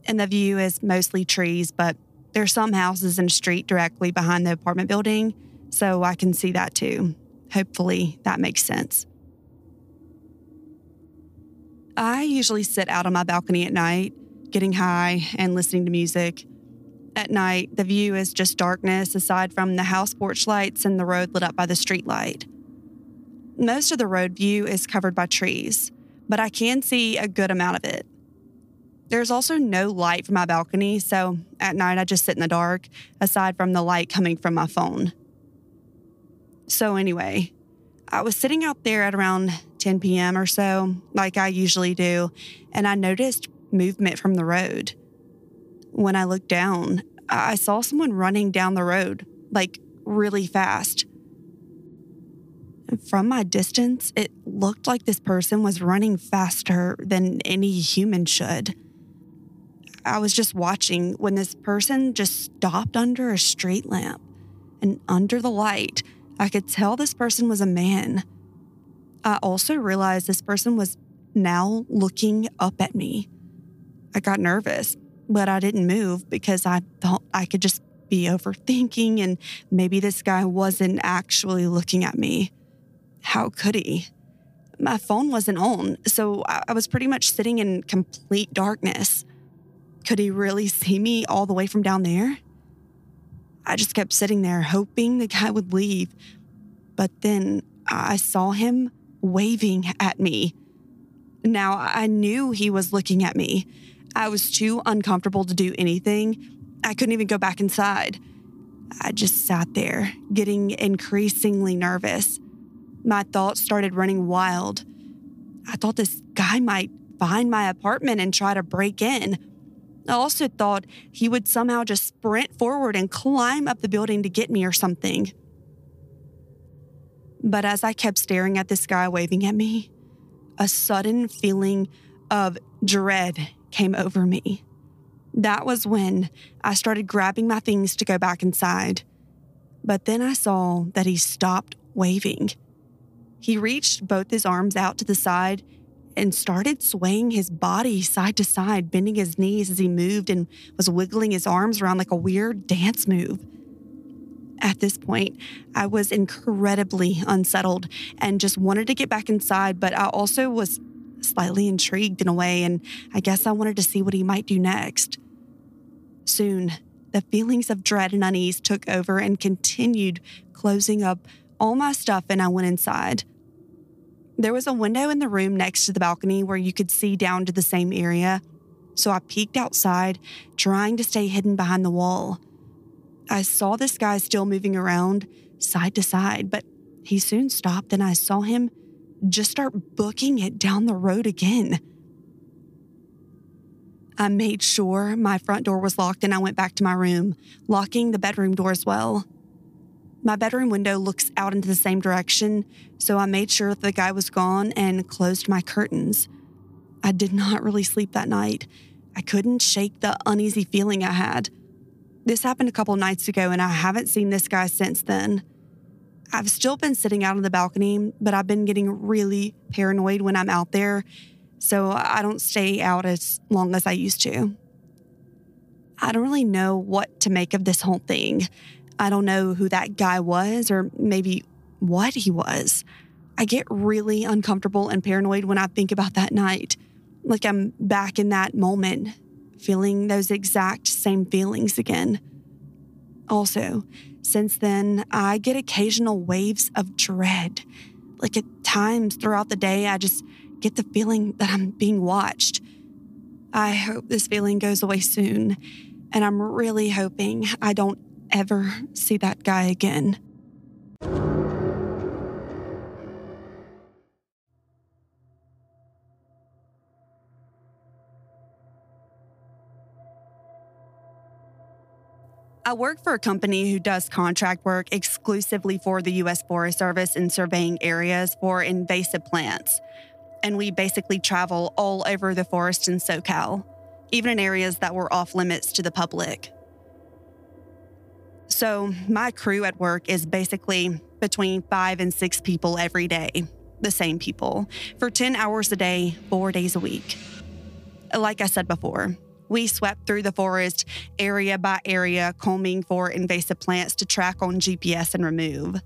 and the view is mostly trees, but there's some houses and street directly behind the apartment building, so I can see that too. Hopefully, that makes sense. I usually sit out on my balcony at night, getting high and listening to music. At night, the view is just darkness aside from the house porch lights and the road lit up by the street light. Most of the road view is covered by trees, but I can see a good amount of it. There's also no light from my balcony, so at night I just sit in the dark, aside from the light coming from my phone. So, anyway, I was sitting out there at around 10 p.m. or so, like I usually do, and I noticed movement from the road. When I looked down, I saw someone running down the road, like really fast. From my distance, it looked like this person was running faster than any human should. I was just watching when this person just stopped under a street lamp. And under the light, I could tell this person was a man. I also realized this person was now looking up at me. I got nervous, but I didn't move because I thought I could just be overthinking and maybe this guy wasn't actually looking at me. How could he? My phone wasn't on, so I was pretty much sitting in complete darkness. Could he really see me all the way from down there? I just kept sitting there hoping the guy would leave. But then I saw him waving at me. Now I knew he was looking at me. I was too uncomfortable to do anything. I couldn't even go back inside. I just sat there, getting increasingly nervous. My thoughts started running wild. I thought this guy might find my apartment and try to break in. I also thought he would somehow just sprint forward and climb up the building to get me or something. But as I kept staring at this guy waving at me, a sudden feeling of dread came over me. That was when I started grabbing my things to go back inside. But then I saw that he stopped waving. He reached both his arms out to the side and started swaying his body side to side, bending his knees as he moved and was wiggling his arms around like a weird dance move. At this point, I was incredibly unsettled and just wanted to get back inside, but I also was slightly intrigued in a way, and I guess I wanted to see what he might do next. Soon, the feelings of dread and unease took over and continued closing up all my stuff, and I went inside. There was a window in the room next to the balcony where you could see down to the same area, so I peeked outside, trying to stay hidden behind the wall. I saw this guy still moving around side to side, but he soon stopped and I saw him just start booking it down the road again. I made sure my front door was locked and I went back to my room, locking the bedroom door as well. My bedroom window looks out into the same direction, so I made sure the guy was gone and closed my curtains. I did not really sleep that night. I couldn't shake the uneasy feeling I had. This happened a couple nights ago, and I haven't seen this guy since then. I've still been sitting out on the balcony, but I've been getting really paranoid when I'm out there, so I don't stay out as long as I used to. I don't really know what to make of this whole thing. I don't know who that guy was or maybe what he was. I get really uncomfortable and paranoid when I think about that night. Like I'm back in that moment, feeling those exact same feelings again. Also, since then, I get occasional waves of dread. Like at times throughout the day, I just get the feeling that I'm being watched. I hope this feeling goes away soon, and I'm really hoping I don't ever see that guy again. I work for a company who does contract work exclusively for the U.S. Forest Service in surveying areas for invasive plants. And we basically travel all over the forest in SoCal, even in areas that were off limits to the public. So, my crew at work is basically between five and six people every day, the same people, for 10 hours a day, four days a week. Like I said before, we swept through the forest area by area, combing for invasive plants to track on GPS and remove.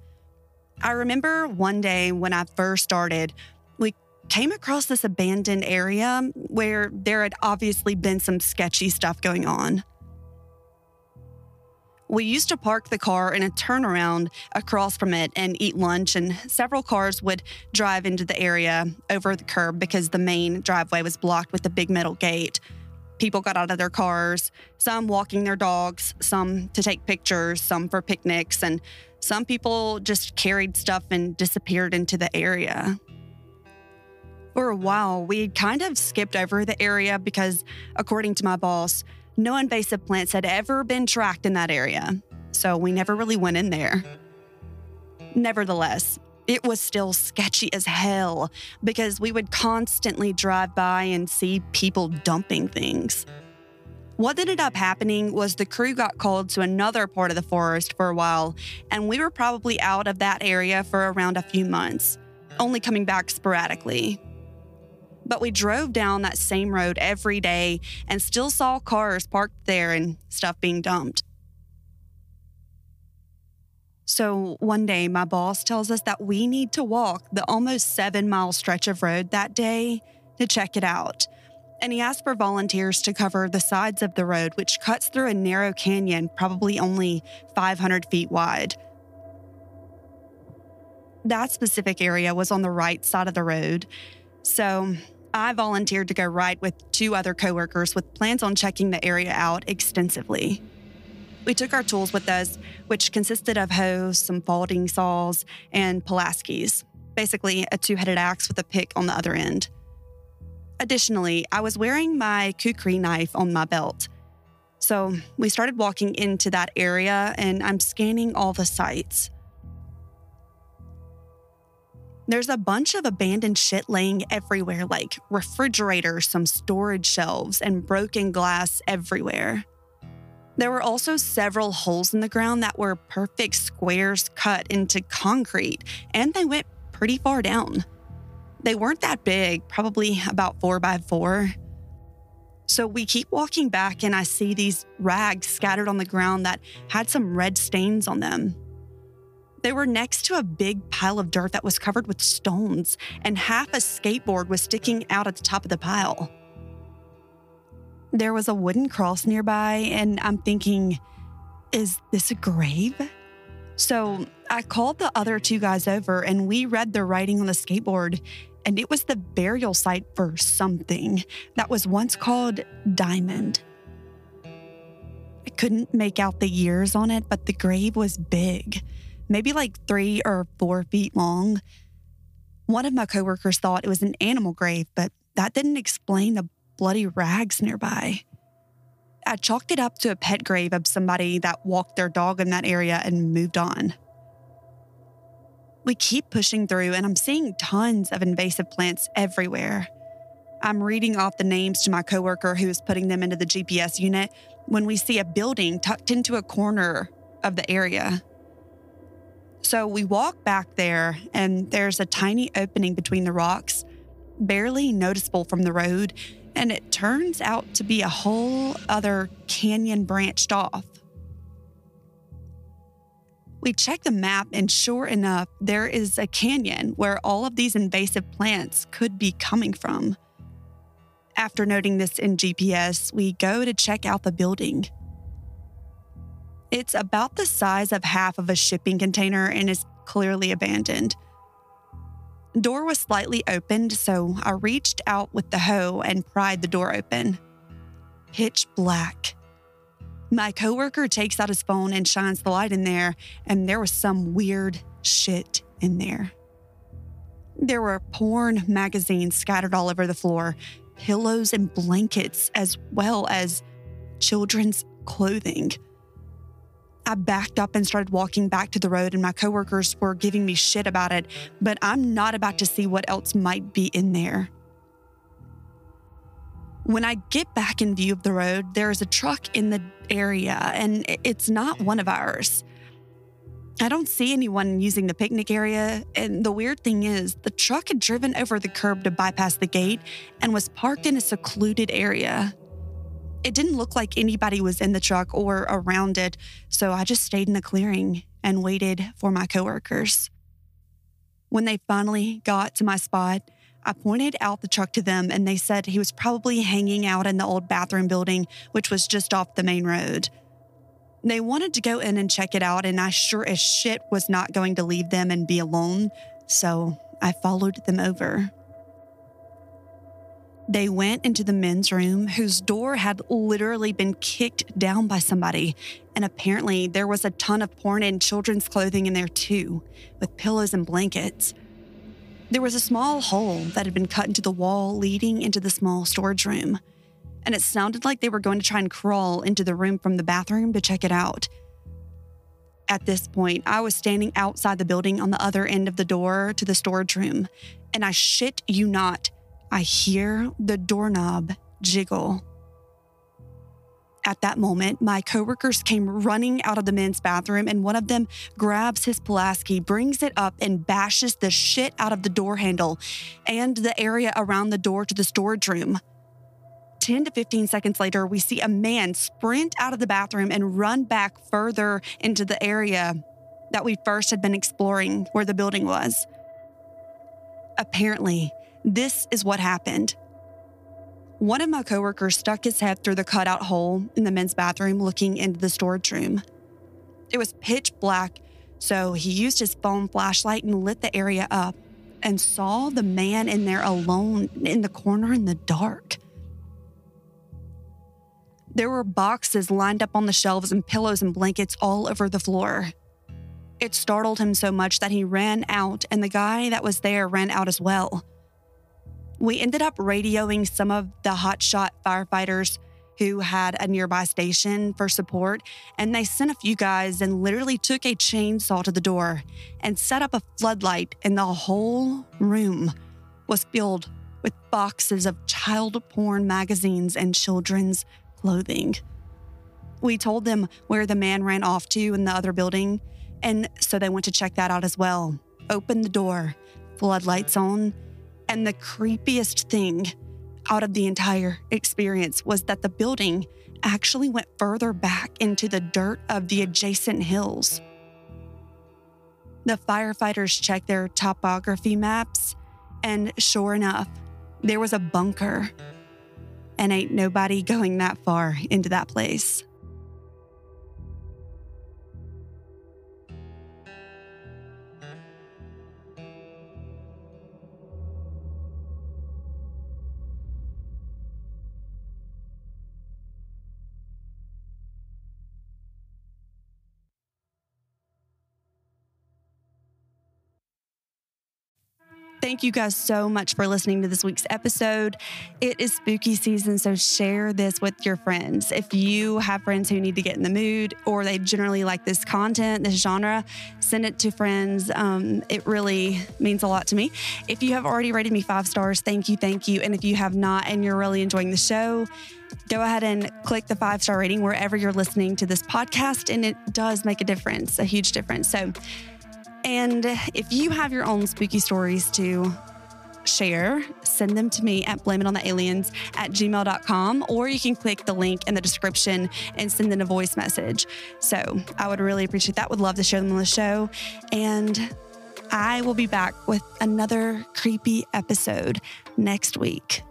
I remember one day when I first started, we came across this abandoned area where there had obviously been some sketchy stuff going on. We used to park the car in a turnaround across from it and eat lunch, and several cars would drive into the area over the curb because the main driveway was blocked with a big metal gate people got out of their cars, some walking their dogs, some to take pictures, some for picnics, and some people just carried stuff and disappeared into the area. For a while, we kind of skipped over the area because, according to my boss, no invasive plants had ever been tracked in that area. So we never really went in there. Nevertheless, it was still sketchy as hell because we would constantly drive by and see people dumping things. What ended up happening was the crew got called to another part of the forest for a while, and we were probably out of that area for around a few months, only coming back sporadically. But we drove down that same road every day and still saw cars parked there and stuff being dumped. So one day, my boss tells us that we need to walk the almost seven mile stretch of road that day to check it out. And he asked for volunteers to cover the sides of the road, which cuts through a narrow canyon, probably only 500 feet wide. That specific area was on the right side of the road. So I volunteered to go right with two other coworkers with plans on checking the area out extensively. We took our tools with us, which consisted of hoes, some folding saws, and Pulaskis, basically a two headed axe with a pick on the other end. Additionally, I was wearing my kukri knife on my belt. So we started walking into that area, and I'm scanning all the sites. There's a bunch of abandoned shit laying everywhere, like refrigerators, some storage shelves, and broken glass everywhere. There were also several holes in the ground that were perfect squares cut into concrete, and they went pretty far down. They weren't that big, probably about four by four. So we keep walking back, and I see these rags scattered on the ground that had some red stains on them. They were next to a big pile of dirt that was covered with stones, and half a skateboard was sticking out at the top of the pile. There was a wooden cross nearby, and I'm thinking, is this a grave? So I called the other two guys over and we read the writing on the skateboard, and it was the burial site for something that was once called Diamond. I couldn't make out the years on it, but the grave was big, maybe like three or four feet long. One of my coworkers thought it was an animal grave, but that didn't explain the bloody rags nearby. I chalked it up to a pet grave of somebody that walked their dog in that area and moved on. We keep pushing through, and I'm seeing tons of invasive plants everywhere. I'm reading off the names to my coworker who is putting them into the GPS unit when we see a building tucked into a corner of the area. So we walk back there, and there's a tiny opening between the rocks, barely noticeable from the road, and it turns out to be a whole other canyon branched off. We check the map, and sure enough, there is a canyon where all of these invasive plants could be coming from. After noting this in GPS, we go to check out the building. It's about the size of half of a shipping container and is clearly abandoned. Door was slightly opened, so I reached out with the hoe and pried the door open. Pitch black. My coworker takes out his phone and shines the light in there, and there was some weird shit in there. There were porn magazines scattered all over the floor, pillows and blankets, as well as children's clothing. I backed up and started walking back to the road, and my coworkers were giving me shit about it, but I'm not about to see what else might be in there. When I get back in view of the road, there is a truck in the area, and it's not one of ours. I don't see anyone using the picnic area, and the weird thing is, the truck had driven over the curb to bypass the gate and was parked in a secluded area. It didn't look like anybody was in the truck or around it, so I just stayed in the clearing and waited for my coworkers. When they finally got to my spot, I pointed out the truck to them and they said he was probably hanging out in the old bathroom building, which was just off the main road. They wanted to go in and check it out, and I sure as shit was not going to leave them and be alone, so I followed them over. They went into the men's room, whose door had literally been kicked down by somebody. And apparently, there was a ton of porn and children's clothing in there too, with pillows and blankets. There was a small hole that had been cut into the wall leading into the small storage room. And it sounded like they were going to try and crawl into the room from the bathroom to check it out. At this point, I was standing outside the building on the other end of the door to the storage room, and I shit you not I hear the doorknob jiggle. At that moment, my coworkers came running out of the men's bathroom, and one of them grabs his Pulaski, brings it up, and bashes the shit out of the door handle and the area around the door to the storage room. 10 to 15 seconds later, we see a man sprint out of the bathroom and run back further into the area that we first had been exploring where the building was. Apparently, this is what happened. One of my coworkers stuck his head through the cutout hole in the men's bathroom looking into the storage room. It was pitch black, so he used his phone flashlight and lit the area up and saw the man in there alone in the corner in the dark. There were boxes lined up on the shelves and pillows and blankets all over the floor. It startled him so much that he ran out, and the guy that was there ran out as well. We ended up radioing some of the hotshot firefighters who had a nearby station for support, and they sent a few guys and literally took a chainsaw to the door and set up a floodlight, and the whole room was filled with boxes of child porn magazines and children's clothing. We told them where the man ran off to in the other building, and so they went to check that out as well. Opened the door, floodlights on, and the creepiest thing out of the entire experience was that the building actually went further back into the dirt of the adjacent hills. The firefighters checked their topography maps, and sure enough, there was a bunker. And ain't nobody going that far into that place. Thank you guys so much for listening to this week's episode. It is spooky season, so share this with your friends. If you have friends who need to get in the mood or they generally like this content, this genre, send it to friends. Um, it really means a lot to me. If you have already rated me five stars, thank you, thank you. And if you have not and you're really enjoying the show, go ahead and click the five star rating wherever you're listening to this podcast. And it does make a difference, a huge difference. So, and if you have your own spooky stories to share, send them to me at blameitonthealiens at gmail.com, or you can click the link in the description and send in a voice message. So I would really appreciate that. Would love to share them on the show. And I will be back with another creepy episode next week.